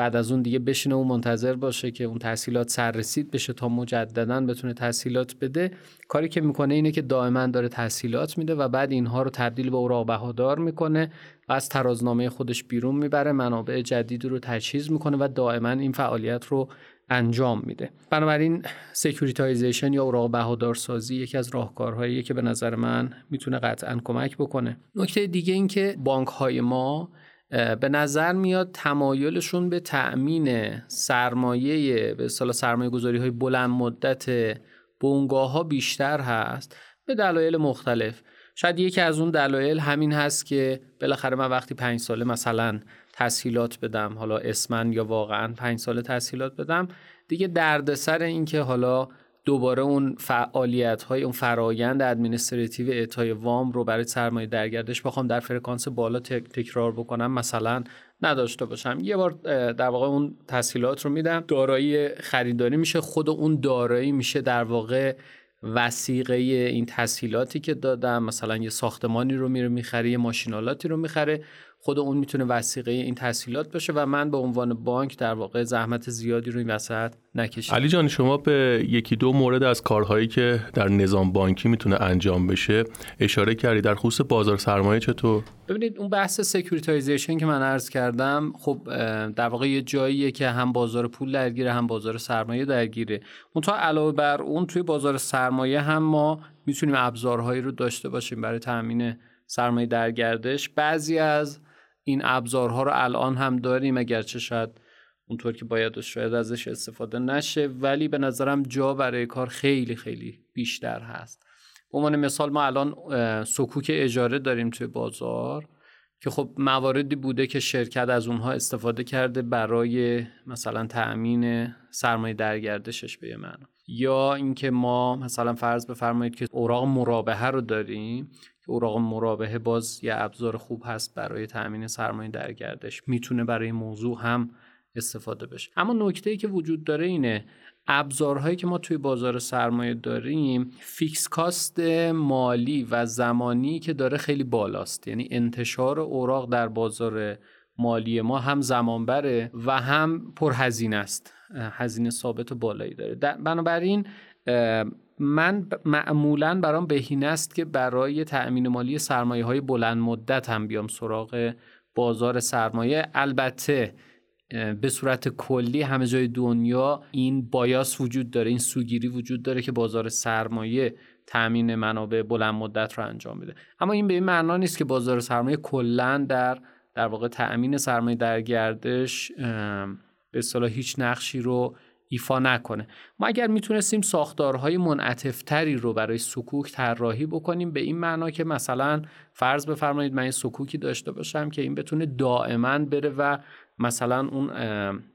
بعد از اون دیگه بشینه و منتظر باشه که اون تحصیلات سررسید بشه تا مجددا بتونه تحصیلات بده. کاری که می‌کنه اینه که دائما داره تحصیلات میده و بعد اینها رو تبدیل به اوراق بهادار می‌کنه و از ترازنامه خودش بیرون می‌بره منابع جدید رو تجهیز می‌کنه و دائما این فعالیت رو انجام میده. بنابراین securitization یا اوراق بهادارسازی یکی از راهکارهایی که به نظر من می‌تونه قطعا کمک بکنه. نکته دیگه این که بانک های ما به نظر میاد تمایلشون به تأمین سرمایه به اصطلاح سرمایه گذاری های بلند مدت بنگاه ها بیشتر هست به دلایل مختلف. شاید یکی از اون دلایل همین هست که بالاخره من وقتی پنج ساله مثلا تسهیلات بدم حالا اسماً یا واقعا پنج ساله تسهیلات بدم دیگه دردسر این که حالا دوباره اون فعالیت های اون فرایند administrative اعطای وام رو برای سرمایه در گردش بخوام در فرکانس بالا تکرار بکنم. مثلا نداشته باشم. یه بار در واقع اون تسهیلات رو میدم. دارایی خریداری میشه. خود اون دارایی میشه در واقع وثیقه این تسهیلاتی که دادم. مثلا یه ساختمانی رو میره می‌خره یه ماشین‌آلاتی رو می‌خره. خود اون می‌تونه وثیقه این تسهیلات باشه و من به عنوان بانک در واقع زحمت زیادی رو این وسط نکشیدم علی جان شما به یکی دو مورد از کارهایی که در نظام بانکی می‌تونه انجام بشه اشاره کردی. در خصوص بازار سرمایه چطور؟ ببینید اون بحث securitization که من عرض کردم خب در واقع یه جاییه که هم بازار پول درگیره هم بازار سرمایه درگیره. اون تا علاوه بر اون توی بازار سرمایه هم ما می‌تونیم ابزارهایی رو داشته باشیم برای تامین سرمایه در گردش بعضی از این ابزارها رو الان هم داریم اگرچه شاید اونطور که باید و شاید ازش استفاده نشه ولی به نظرم جا برای کار خیلی خیلی بیشتر هست. به عنوان مثال ما الان سکوک اجاره داریم توی بازار که خب مواردی بوده که شرکت از اونها استفاده کرده برای مثلا تأمین سرمایه درگردشش به معنا. یا اینکه ما مثلا فرض بفرمایید که اوراق مرابحه رو داریم اوراق مرابحه باز یه ابزار خوب هست برای تأمین سرمایه در گردش. می‌تونه برای موضوع هم استفاده بشه. اما نکته ای که وجود داره اینه ابزارهایی که ما توی بازار سرمایه داریم فیکس کاست مالی و زمانی که داره خیلی بالاست. یعنی انتشار اوراق در بازار مالی ما هم زمان بره و هم پرهزینه است. هزینه ثابت و بالایی داره. بنابراین من معمولا برام بهینه است که برای تأمین مالی سرمایه های بلند مدت هم بیام سراغ بازار سرمایه. البته به صورت کلی همه جای دنیا این بایاس وجود داره این سوگیری وجود داره که بازار سرمایه تأمین منابع بلند مدت رو انجام میده. اما این به این معنا نیست که بازار سرمایه کلا در در واقع تأمین سرمایه در گردش به اصطلاح هیچ نقشی رو ایفا نکنه. ما اگر می‌تونستیم ساختارهای منعطفتری رو برای سکوک طراحی بکنیم به این معنا که مثلا فرض بفرمایید من این سکوکی داشته باشم که این بتونه دائما بره و مثلا اون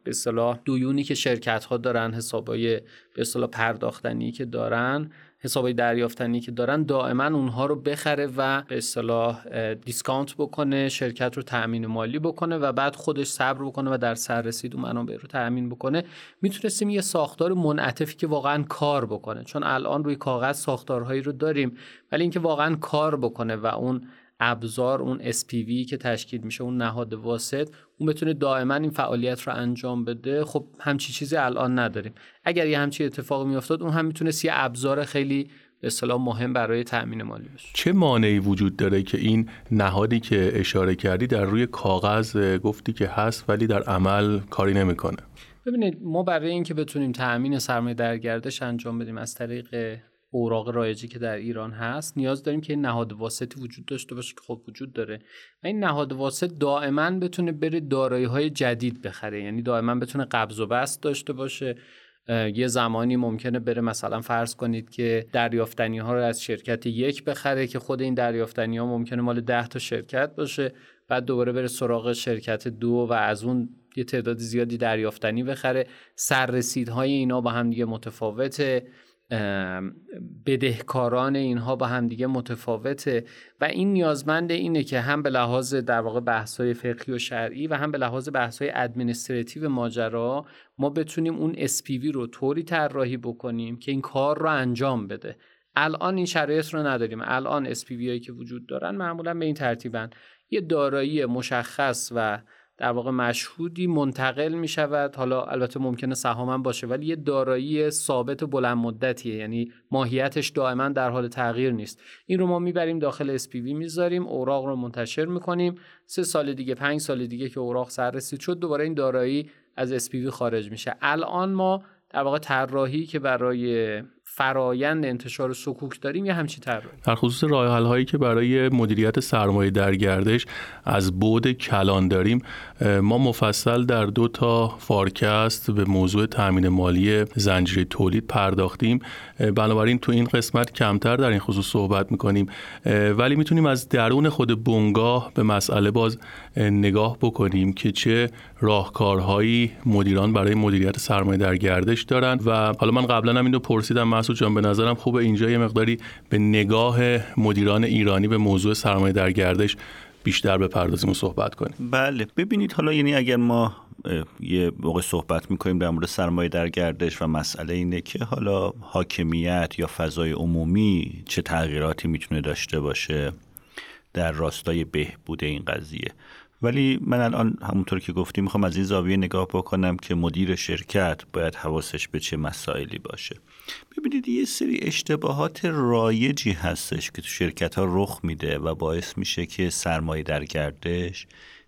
به اصطلاح دیونی که شرکت ها دارن حسابای به اصطلاح پرداختنی که دارن حسابای دریافتنی که دارن دائما اونها رو بخره و به اصطلاح discount بکنه شرکت رو تأمین مالی بکنه و بعد خودش صبر بکنه و در سررسید اون منابع رو تأمین بکنه. می‌تونستیم یه ساختار منعطفی که واقعا کار بکنه چون الان روی کاغذ ساختارهایی رو داریم ولی اینکه واقعا کار بکنه و اون ابزار اون SPV که تشکیل میشه اون نهاد واسط اون بتونه دائما این فعالیت رو انجام بده. خب همچی چیزی الان نداریم. اگر یه همچی اتفاق میافتاد اون هم می‌تونه یه ابزار خیلی به اصطلاح مهم برای تأمین مالی باشه چه مانعی وجود داره که این نهادی که اشاره کردی در روی کاغذ گفتی که هست ولی در عمل کاری نمی‌کنه؟ ببینید ما برای اینکه بتونیم تأمین سرمایه در گردش انجام بدیم از طریق اوراق رایجی که در ایران هست نیاز داریم که نهاد واسطی وجود داشته باشه که خب وجود داره. و این نهاد واسط دائما بتونه بره دارایی های جدید بخره. یعنی دائما بتونه قبض و بست داشته باشه. یه زمانی ممکنه بره مثلا فرض کنید که دریافتنی ها رو از شرکت یک بخره که خود این دریافتنی ها ممکنه مال ده تا شرکت باشه. بعد دوباره بره سراغ شرکت دو و از اون یه تعداد زیادی دریافتنی بخره. سررسیدهای اینا با هم دیگه متفاوته. بدهکاران اینها با همدیگه متفاوته و این نیازمند اینه که هم به لحاظ در واقع بحث‌های فقهی و شرعی و هم به لحاظ بحث‌های ادمنستراتیو ماجرا ما بتونیم اون SPV رو طوری طراحی بکنیم که این کار رو انجام بده. الان این شرایط رو نداریم. الان SPV هایی که وجود دارن معمولا به این ترتیبن. یه دارایی مشخص و در واقع مشهودی منتقل می شود حالا البته ممکنه سهامم باشه ولی یه دارایی ثابت و بلند مدتیه. یعنی ماهیتش دائما در حال تغییر نیست. این رو ما می‌بریم داخل SPV می‌ذاریم اوراق رو منتشر می‌کنیم. سه سال دیگه پنج سال دیگه که اوراق سررسید شد دوباره این دارایی از SPV خارج میشه. الان ما در واقع طراحی که برای فرایند انتشار سکوک داریم یا همچین طراحی در خصوص راه هایی که برای مدیریت سرمایه در گردش از بود کلان داریم ما مفصل در دو تا فارکست به موضوع تامین مالی زنجیره تولید پرداختیم. بنابراین تو این قسمت کمتر در این خصوص صحبت می‌کنیم. ولی می‌تونیم از درون خود بنگاه به مسئله باز نگاه بکنیم که چه راهکارهایی مدیران برای مدیریت سرمایه در گردش دارند و حالا من قبلا هم اینو پرسیدم مسعود جان به نظرم خوبه. اینجا یه مقداری به نگاه مدیران ایرانی به موضوع سرمایه در گردش بیشتر بپردازیم و صحبت کنیم. بله. ببینید حالا یعنی اگر ما یه موقع صحبت می‌کنیم در مورد سرمایه در گردش و مسئله اینه که حالا حاکمیت یا فضای عمومی چه تغییراتی می‌تونه داشته باشه در راستای بهبود این قضیه. ولی من الان همونطور که گفتیم می‌خوام از این زاویه نگاه بکنم که مدیر شرکت باید حواسش به چه مسائلی باشه. ببینید یه سری اشتباهات رایجی هستش که تو شرکت ها رخ میده و باعث میشه که سرمایه در گردش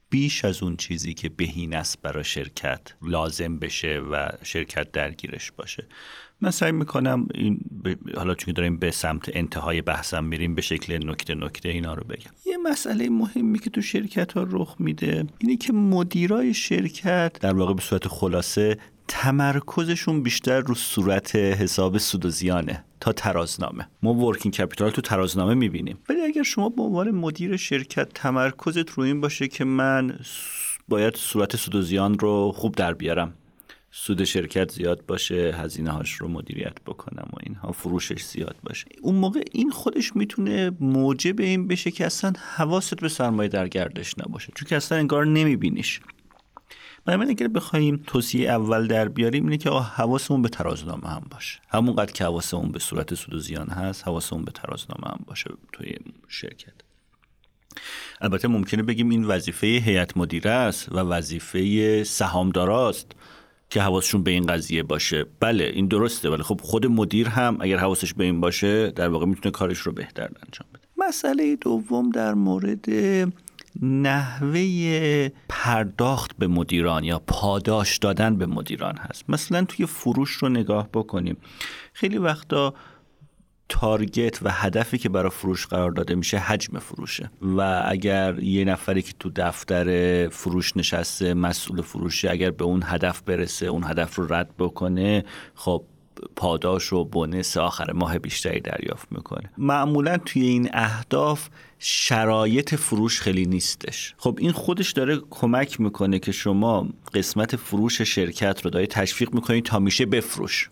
بیش از اون چیزی که بهین است برای شرکت لازم بشه و شرکت درگیرش باشه. من سعی می‌کنم این حالا چون داریم به سمت انتهای بحثم میریم به شکل نکته نکته اینا رو بگم. یه مسئله مهمی که تو شرکت ها رخ میده اینه که مدیرای شرکت در واقع به صورت خلاصه تمرکزشون بیشتر رو صورت حساب سود و زیانه تا ترازنامه. ما ورکینگ کپیتال تو ترازنامه می‌بینیم. ولی اگر شما به عنوان مدیر شرکت تمرکزت رو این باشه که من باید صورت سود و زیان رو خوب در بیارم. سود شرکت زیاد باشه هزینه هاش رو مدیریت بکنم و اینها فروشش زیاد باشه. اون موقع این خودش می‌تونه موجب این بشه که اصلا حواست به سرمایه در گردش نباشه چون که اصلا انگار نمیبینیش. من اگر بخوایم توصیه اول در بیاریم اینه که حواسمون به ترازنامه هم باشه. همونقدر که حواسمون به صورت سود و زیان هست حواسمون به ترازنامه هم باشه توی شرکت. البته ممکنه بگیم این وظیفه هیئت مدیره است و وظیفه سهامداراست. که حواسشون به این قضیه باشه. بله این درسته ولی خب خود مدیر هم اگر حواسش به این باشه در واقع می‌تونه کارش رو بهتر انجام بده. مسئله دوم در مورد نحوه پرداخت به مدیران یا پاداش دادن به مدیران هست. مثلا توی فروش رو نگاه بکنیم. خیلی وقتا تارگت و هدفی که برای فروش قرار داده میشه حجم فروشه. و اگر یه نفری که تو دفتر فروش نشسته مسئول فروشه اگر به اون هدف برسه اون هدف رو رد بکنه خب پاداش و بونس آخر ماه بیشتری دریافت می‌کنه. معمولا توی این اهداف شرایط فروش خیلی نیستش. خب این خودش داره کمک می‌کنه که شما قسمت فروش شرکت رو داری تشویق می‌کنید تا میشه بفروش.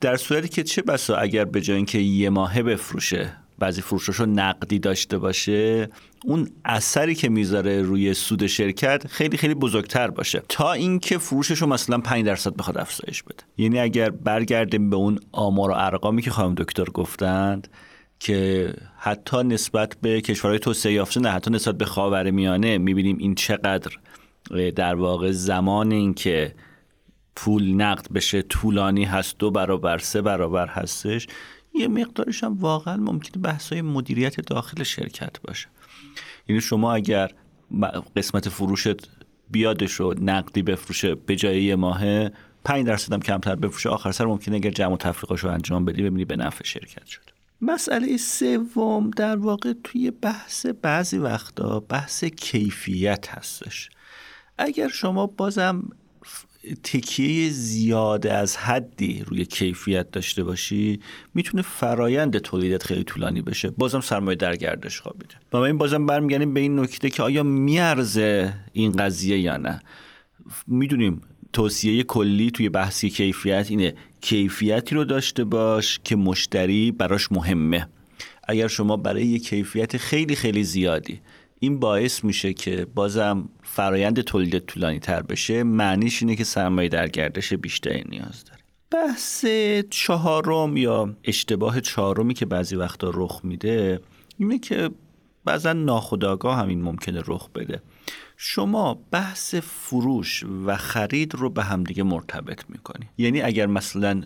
در صورتی که چه بسا اگر به جای اینکه یه ماهه بفروشه بعضی فروشاشو نقدی داشته باشه اون اثری که می‌ذاره روی سود شرکت خیلی خیلی بزرگتر باشه. تا اینکه فروشش رو مثلا 5 درصد بخواد افزایش بده. یعنی اگر برگردیم به اون آمار و ارقامی که خانم دکتر گفتند که حتی نسبت به کشورهای توسعه یافته نه حتی نسبت به خاور میانه می‌بینیم این چقدر در واقع زمان این که پول نقد بشه طولانی هست دو برابر سه برابر هستش یه مقدارش هم واقعا ممکنه بحثای مدیریت داخل شرکت باشه. یعنی شما اگر قسمت فروشت بیادش رو نقدی بفروشه به جای یه ماهه 5 درصد هم کمتر بفروشه آخر سر ممکنه اگر جمع و تفریقاشو انجام بدی ببینی به نفع شرکت شد. مسئله سوم در واقع توی بحث بعضی وقتا بحث کیفیت هستش. اگر شما بازم تکیه زیاده از حدی روی کیفیت داشته باشی می‌تونه فرایند تولیدت خیلی طولانی بشه. بازم سرمایه در گردش خوابیده. و این بازم برمیگردیم به این نکته که آیا میارزه این قضیه یا نه. می‌دونیم توصیه کلی توی بحثی کیفیت اینه. کیفیتی رو داشته باش که مشتری براش مهمه. اگر شما برای یه کیفیت خیلی خیلی زیادی این باعث میشه که بازم فرایند تولید طولانی تر بشه معنیش اینه که سرمایه در گردش بیشتری نیاز داره. بحث چهارم یا اشتباه چهارمی که بعضی وقتا رخ میده اینه که بعضا ناخداگاه همین ممکنه رخ بده. شما بحث فروش و خرید رو به همدیگه مرتبط می‌کنی. یعنی اگر مثلا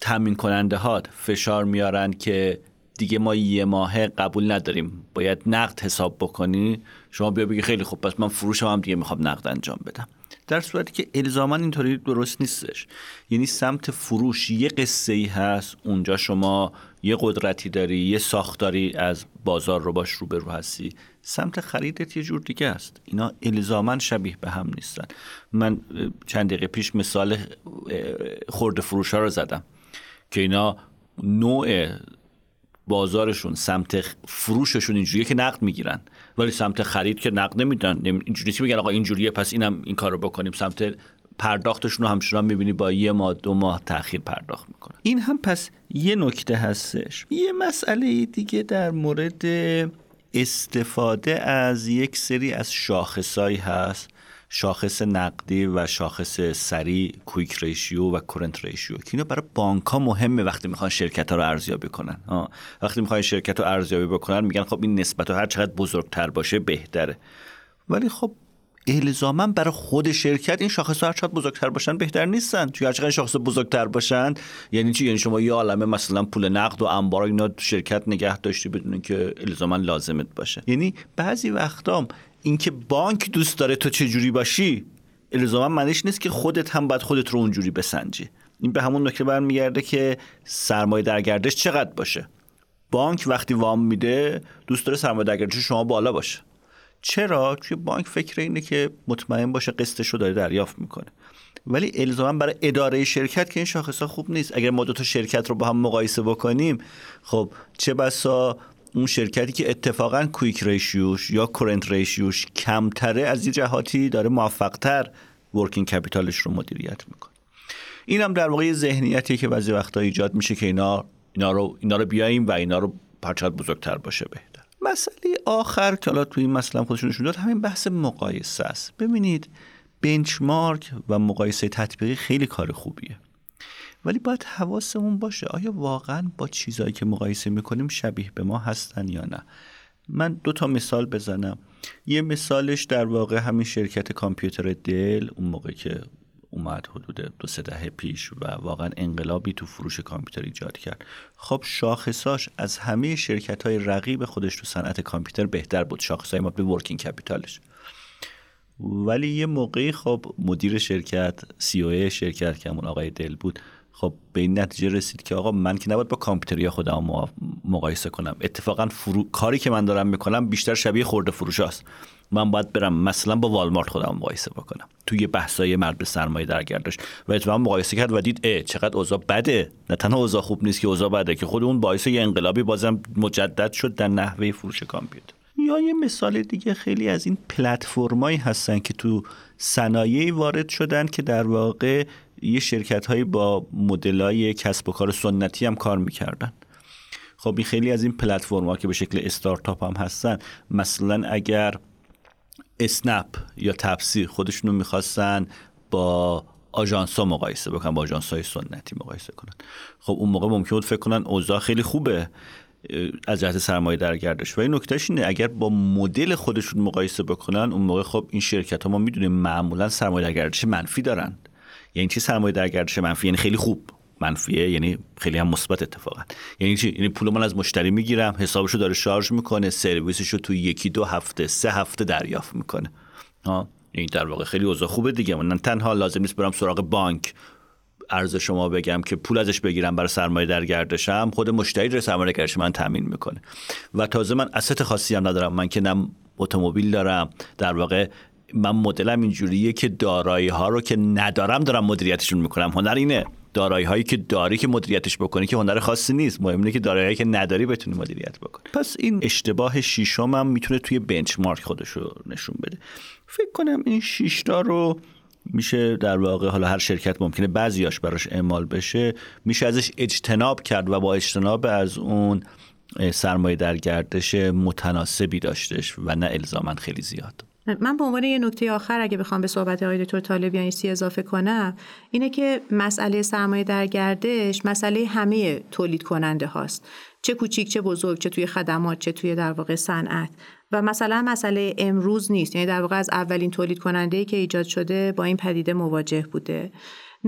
تامین کننده هات فشار میارن که دیگه ما یه ماه قبول نداریم. باید نقد حساب بکنی. شما بیا بگی خیلی خوب پس من فروش هم دیگه می‌خوام نقد انجام بدم. در صورتی که الزاما اینطوری درست نیستش. یعنی سمت فروش یه قصه ای هست اونجا شما یه قدرتی داری یه ساختاری از بازار رو باش روبرو هستی. سمت خریدت یه جور دیگه است. اینا الزاما شبیه به هم نیستن. من چند دقیقه پیش مثال خورده فروش ها رو زدم. که اینا نوع بازارشون سمت فروششون اینجوریه که نقد می‌گیرن. ولی سمت خرید که نقد نمیدن. اینجوری میگن آقا اینجوریه پس اینم این کار رو بکنیم. سمت پرداختشون رو همچنان می‌بینی با یه ماه دو ماه تاخیر پرداخت می‌کنن. این هم پس یه نکته هستش. یه مسئله دیگه در مورد استفاده از یک سری از شاخصایی هست. شاخص نقدی و شاخص سری کویک ریشیو و کرنت ریشیو. که اینا برای بانک ها مهمه وقتی می‌خوان شرکت ها رو ارزیابی کنن. وقتی می‌خوان شرکت رو ارزیابی بکنن میگن خب این نسبت هر چقدر بزرگتر باشه بهتره. ولی خب الزاما برای خود شرکت این شاخص هر چقدر بزرگتر باشن بهتر نیستن. چون هر چقدر شاخص بزرگتر باشن یعنی چی؟ یعنی شما یه عالمه مثلا پول نقد و انبار اینا تو شرکت نگه داشتی بدون که الزاما لازمت باشه. یعنی بعضی وقتا اینکه بانک دوست داره تو چه جوری باشی الزاما معنیش نیست که خودت هم باید خودت رو اونجوری بسنجی. این به همون نکته برمیگرده که سرمایه در گردش چقدر باشه. بانک وقتی وام میده دوست داره سرمایه در گردش شما بالا باشه. چرا؟ توی بانک فکر اینه که مطمئن باشه قسطش رو داره دریافت می‌کنه. ولی الزاما برای اداره شرکت که این شاخص خوب نیست. اگر ما دو تا شرکت رو با هم مقایسه بکنیم خب چه بسا اون شرکتی که اتفاقا کویک ریشیوش یا کرنت ریشیوش کمتره از یه جهاتی داره موفقتر ورکینگ کپیتالش رو مدیریت می‌کنه. این هم در واقع ذهنیتی که بعضی وقتا ایجاد میشه که اینا اینا رو اینا رو بیایم و اینا رو پرچت بزرگتر باشه بهتر. مسئله آخر که حالا توی این مسئله خودشون نشون داد همین بحث مقایسه است. ببینید بنچمارک و مقایسه تطبیقی خیلی کار خوبیه. ولی باید حواسمون باشه. آیا واقعا با چیزهایی که مقایسه می‌کنیم شبیه به ما هستن یا نه؟ من دو تا مثال بزنم. یه مثالش در واقع همین شرکت کامپیوتر دل اون موقع که اومد حدود دو سه دهه پیش و واقعا انقلابی تو فروش کامپیوتر ایجاد کرد. خب شاخصاش از همه شرکت های رقیب خودش تو صنعت کامپیوتر بهتر بود. شاخص های ما به ورکینگ کپیتالش. ولی یه موقعی خب مدیر شرکت سی او شرکت که همون آقای دل بود خب به این نتیجه رسید که آقا من که نباید با کامپیوتر یا خودم مقایسه کنم. اتفاقا فرو... کاری که من دارم می‌کنم بیشتر شبیه خورده فروش است من باید برم مثلا با والمارت خودم مقایسه بکنم. توی بحثای مرد سرمایه در گردش. و اتفاقا مقایسه کرد و دید اه چقدر اوضاع بده. نه تنها اوضاع خوب نیست که اوضاع بده که خود اون باعث یه انقلابی بازم مجدد شد در نحوه فروش کامپیوتر. یا یه مثال دیگه خیلی از این پلتفرمایی هستن که تو صنایعی وارد شدن که در واقع یه شرکت هایی با های کسب و کار سنتی هم کار می‌کردن. خب این خیلی از این پلتفرم ها که به شکل استارتاپ هم هستن مثلا اگر اسنپ یا تپسی خودشونو می‌خواستن با آژانس ها مقایسه بکنن با آژانس های سنتی مقایسه کنن. خب اون موقع ممکن بود فکر کنن اوضاع خیلی خوبه از جهت سرمایه در گردش و این نکتهش اینه اگر با مدل خودشون مقایسه بکنن اون موقع خب این شرکت ها ما می‌دونیم معمولا سرمایه در گردش منفی دارن. یعنی چی سرمایه در گردش منفی؟ یعنی خیلی خوب منفیه یعنی خیلی هم مثبت اتفاقا. یعنی چی؟ یعنی پول من از مشتری می‌گیرم حسابشو داره شارژ می‌کنه سرویسشو تو یکی دو هفته سه هفته دریافت می‌کنه. ها؟ این در واقع خیلی اوضاع خوبه دیگه. من تنها لازم نیست برم سراغ بانک. ارز شما بگم که پول ازش بگیرم برای سرمایه در گردشم خود مشتری رو سرمایه گردش من تامین می‌کنه. و تازه من اسست خاصی هم ندارم. من که نه اتومبیل دارم. در واقع من مدلم اینجوریه که دارایی ها رو که ندارم دارم مدیریتشون می‌کنم. هنر اینه. دارایی هایی که داری که مدیریتش بکنی که هنر خاصی نیست. مهم اینه که دارایی که نداری بتونی مدیریت بکنی. پس این اشتباه شیشم هم می‌تونه توی بنچمارک خودش رو نشون بده. فکر کنم این شیشتا رو میشه در واقع حالا هر شرکت ممکنه بعضیاش براش اعمال بشه میشه ازش اجتناب کرد و با اجتناب از اون سرمایه در گردش متناسبی داشتش و نه الزاما خیلی زیاد. من به عنوان یه نکته آخر اگه بخوام به صحبت آقای دکتر طالبیانی سی اضافه کنم اینه که مسئله سرمایه در گردش مسئله همه تولید کننده هاست. چه کوچیک چه بزرگ چه توی خدمات چه توی در واقع صنعت. و مثلا مسئله امروز نیست. یعنی در واقع از اولین تولید کننده که ایجاد شده با این پدیده مواجه بوده.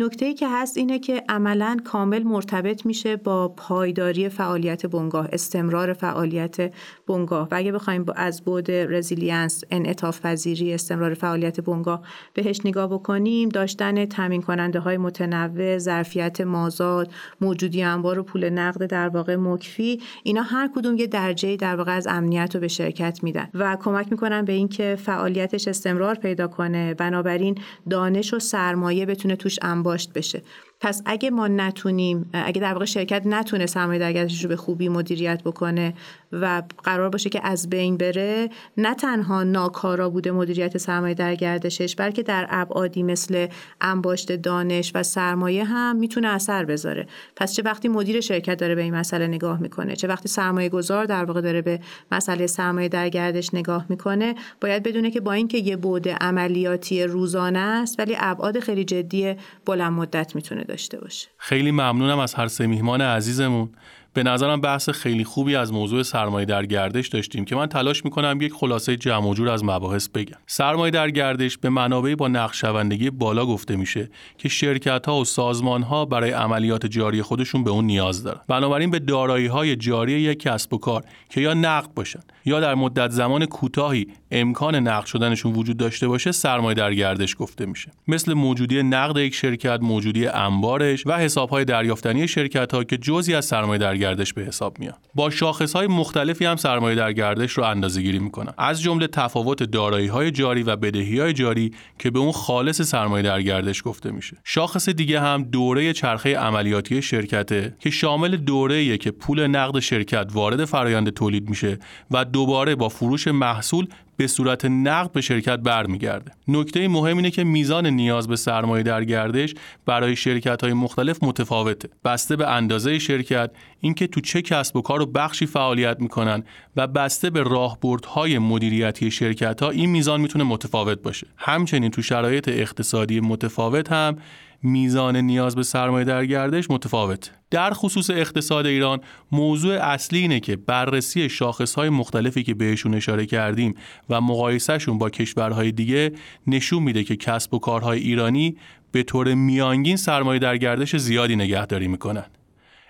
نکته که هست اینه که عملا کامل مرتبط میشه با پایداری فعالیت بنگاه استمرار فعالیت بنگاه. و اگه بخوایم از بعد resilience انعطاف پذیری استمرار فعالیت بنگاه بهش نگاه بکنیم داشتن تامین کننده های متنوع ظرفیت مازاد موجودی انبار و پول نقد در واقع مکفی اینا هر کدوم یه درجه در واقع از امنیت رو به شرکت میدن. و کمک می‌کنن به اینکه فعالیتش استمرار پیدا کنه. بنابراین دانش و سرمایه بتونه توش انباشت بشه. پس اگه ما نتونیم اگه در واقع شرکت نتونه سرمایه رو به خوبی مدیریت بکنه و قرار باشه که از بین بره نه تنها ناکارا بوده مدیریت سرمایه در گردشش بلکه در ابعادی مثل انباشت دانش و سرمایه هم می‌تونه اثر بذاره. پس چه وقتی مدیر شرکت داره به این مسئله نگاه می‌کنه چه وقتی سرمایه گذار در واقع داره به مسئله سرمایه در گردش نگاه می‌کنه باید بدونه که با اینکه یه بود عملیاتی روزانه است ولی ابعاد خیلی جدی بلند مدت می‌تونه داشته باشه. خیلی ممنونم از هر سه میهمان عزیزمون. به نظرم بحث خیلی خوبی از موضوع سرمایه در گردش داشتیم که من تلاش می‌کنم یک خلاصه جمع جور از مباحث بگم. سرمایه در گردش به منابعی با نقشوندگی بالا گفته میشه که شرکت ها و سازمان ها برای عملیات جاری خودشون به اون نیاز دارن. بنابراین به دارایی های جاری یک کسب و کار که یا نقد باشن یا در مدت زمان کوتاهی امکان نقد شدنشون وجود داشته باشه سرمایه در گردش گفته میشه. مثل موجودی نقد یک شرکت موجودی انبارش و حساب های دریافتنی شرکت ها که جزئی از سرمایه در گردش به حساب میاد با شاخص های مختلفی هم سرمایه در گردش رو اندازه گیری می‌کنن. از جمله تفاوت دارایی های جاری و بدهی های جاری که به اون خالص سرمایه در گردش گفته میشه. شاخص دیگه هم دوره چرخه عملیاتی شرکته که شامل دوره که پول نقد شرکت وارد فرایند تولید میشه و دوباره با فروش محصول به صورت نقد به شرکت برمیگرده. نکته مهم اینه که میزان نیاز به سرمایه در گردش برای شرکت های مختلف متفاوته. بسته به اندازه شرکت، اینکه تو چه کسب و کار و بخشی فعالیت می‌کنن و بسته به راهبردهای مدیریتی شرکت ها این میزان می‌تونه متفاوت باشه. همچنین تو شرایط اقتصادی متفاوت هم میزان نیاز به سرمایه در گردش متفاوت. در خصوص اقتصاد ایران موضوع اصلی اینه که بررسی شاخصهای مختلفی که بهشون اشاره کردیم و مقایسهشون با کشورهای دیگه نشون میده که کسب و کارهای ایرانی به طور میانگین سرمایه در گردش زیادی نگهداری می‌کنن.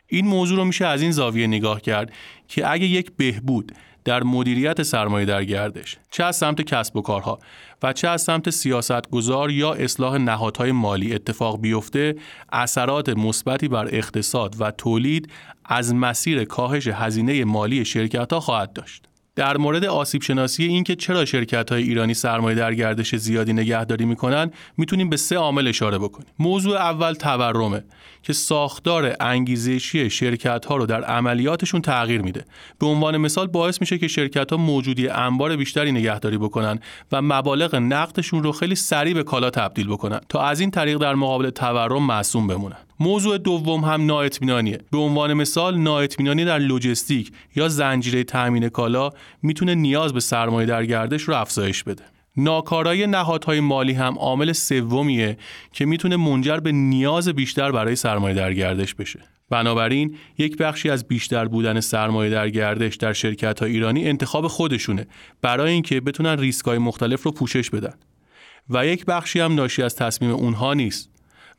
این موضوع رو میشه از این زاویه نگاه کرد که اگه یک بهبود در مدیریت سرمایه در گردش چه از سمت کسب و کارها و چه از سمت سیاستگزار یا اصلاح نهادهای مالی اتفاق بیفته اثرات مثبتی بر اقتصاد و تولید از مسیر کاهش هزینه مالی شرکت ها خواهد داشت. در مورد آسیب شناسی این که چرا شرکت های ایرانی سرمایه در گردش زیادی نگهداری می‌کنن می‌تونیم به سه عامل اشاره بکنیم. موضوع اول تورمه که ساختار انگیزشی شرکت ها رو در عملیاتشون تغییر میده. به عنوان مثال باعث میشه که شرکت ها موجودی انبار بیشتری نگهداری بکنن و مبالغ نقدشون رو خیلی سریع به کالا تبدیل بکنن تا از این طریق در مقابل تورم معصوم بمونن. موضوع دوم هم نااطمینانیه. به عنوان مثال نااطمینانی در لوجستیک یا زنجیره تامین کالا می‌تونه نیاز به سرمایه در گردش رو افزایش بده. ناکارایی نهادهای مالی هم عامل سومیه که می‌تونه منجر به نیاز بیشتر برای سرمایه در گردش بشه. بنابراین یک بخشی از بیشتر بودن سرمایه در گردش در شرکت های ایرانی انتخاب خودشونه برای اینکه بتونن ریسک های مختلف رو پوشش بدن. و یک بخشی هم ناشی از تصمیم اونها نیست.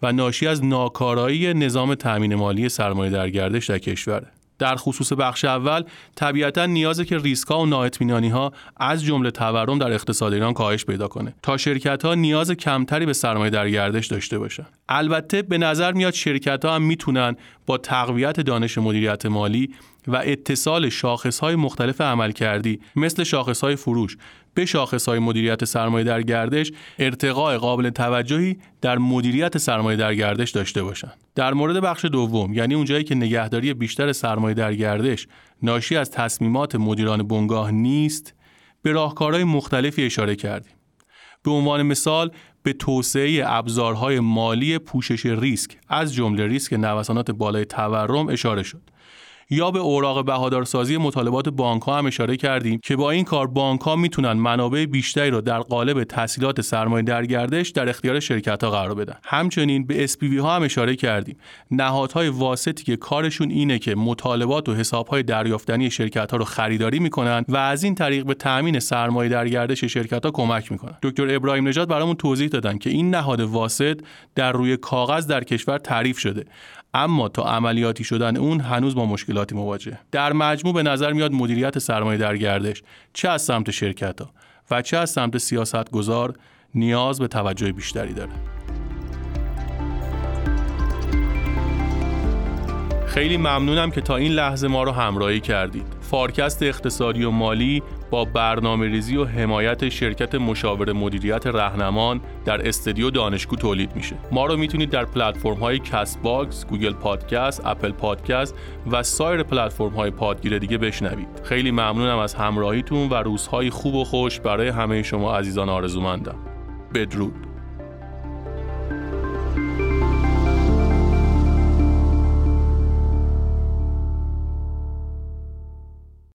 و ناشی از ناکارایی نظام تأمین مالی سرمایه در گردش در کشوره در خصوص بخش اول طبیعتا نیازه که ریسک ها و نااطمینانی ها از جمله تورم در اقتصاد ایران کاهش پیدا کنه. تا شرکت ها نیاز کمتری به سرمایه در گردش داشته باشن. البته به نظر میاد شرکت ها هم می‌تونن با تقویت دانش مدیریت مالی و اتصال شاخص های مختلف عمل کردی مثل شاخص های فروش به شاخص های مدیریت سرمایه در گردش ارتقاء قابل توجهی در مدیریت سرمایه در گردش داشته باشند. در مورد بخش دوم یعنی اونجایی که نگهداری بیشتر سرمایه در گردش ناشی از تصمیمات مدیران بنگاه نیست به راهکارهای مختلفی اشاره کردیم. به عنوان مثال به توسعه ابزارهای مالی پوشش ریسک از جمله ریسک نوسانات بالای تورم اشاره شد. یا به اوراق بهادارسازی مطالبات بانک ها هم اشاره کردیم که با این کار بانک ها می‌تونن منابع بیشتری رو در قالب تسهیلات سرمایه در گردش در اختیار شرکت ها قرار بدن. همچنین به SPV ها هم اشاره کردیم. نهادهای واسطی که کارشون اینه که مطالبات و حساب های دریافتنی شرکت ها رو خریداری می‌کنن و از این طریق به تامین سرمایه در گردش شرکت ها کمک می‌کنن. دکتر ابراهیم نژاد برامون توضیح دادن که این نهاد واسط در روی کاغذ در کشور تعریف شده. اما تا عملیاتی شدن اون هنوز با مشکلاتی مواجه در مجموع به نظر میاد مدیریت سرمایه در گردش چه از سمت شرکت ها و چه از سمت سیاست گذار نیاز به توجه بیشتری داره خیلی ممنونم که تا این لحظه ما رو همراهی کردید. پادکست اقتصادی و مالی با برنامه ریزی و حمایت شرکت مشاور مدیریت رهنمان در استدیو دانشگو تولید میشه. ما رو می‌تونید در پلتفرم های Castbox، Google Podcast، Apple Podcast و سایر پلتفرم های پادگیر دیگه بشنوید. خیلی ممنونم از همراهیتون و روزهای خوب و خوش برای همه شما عزیزان آرزومندم. بدرود.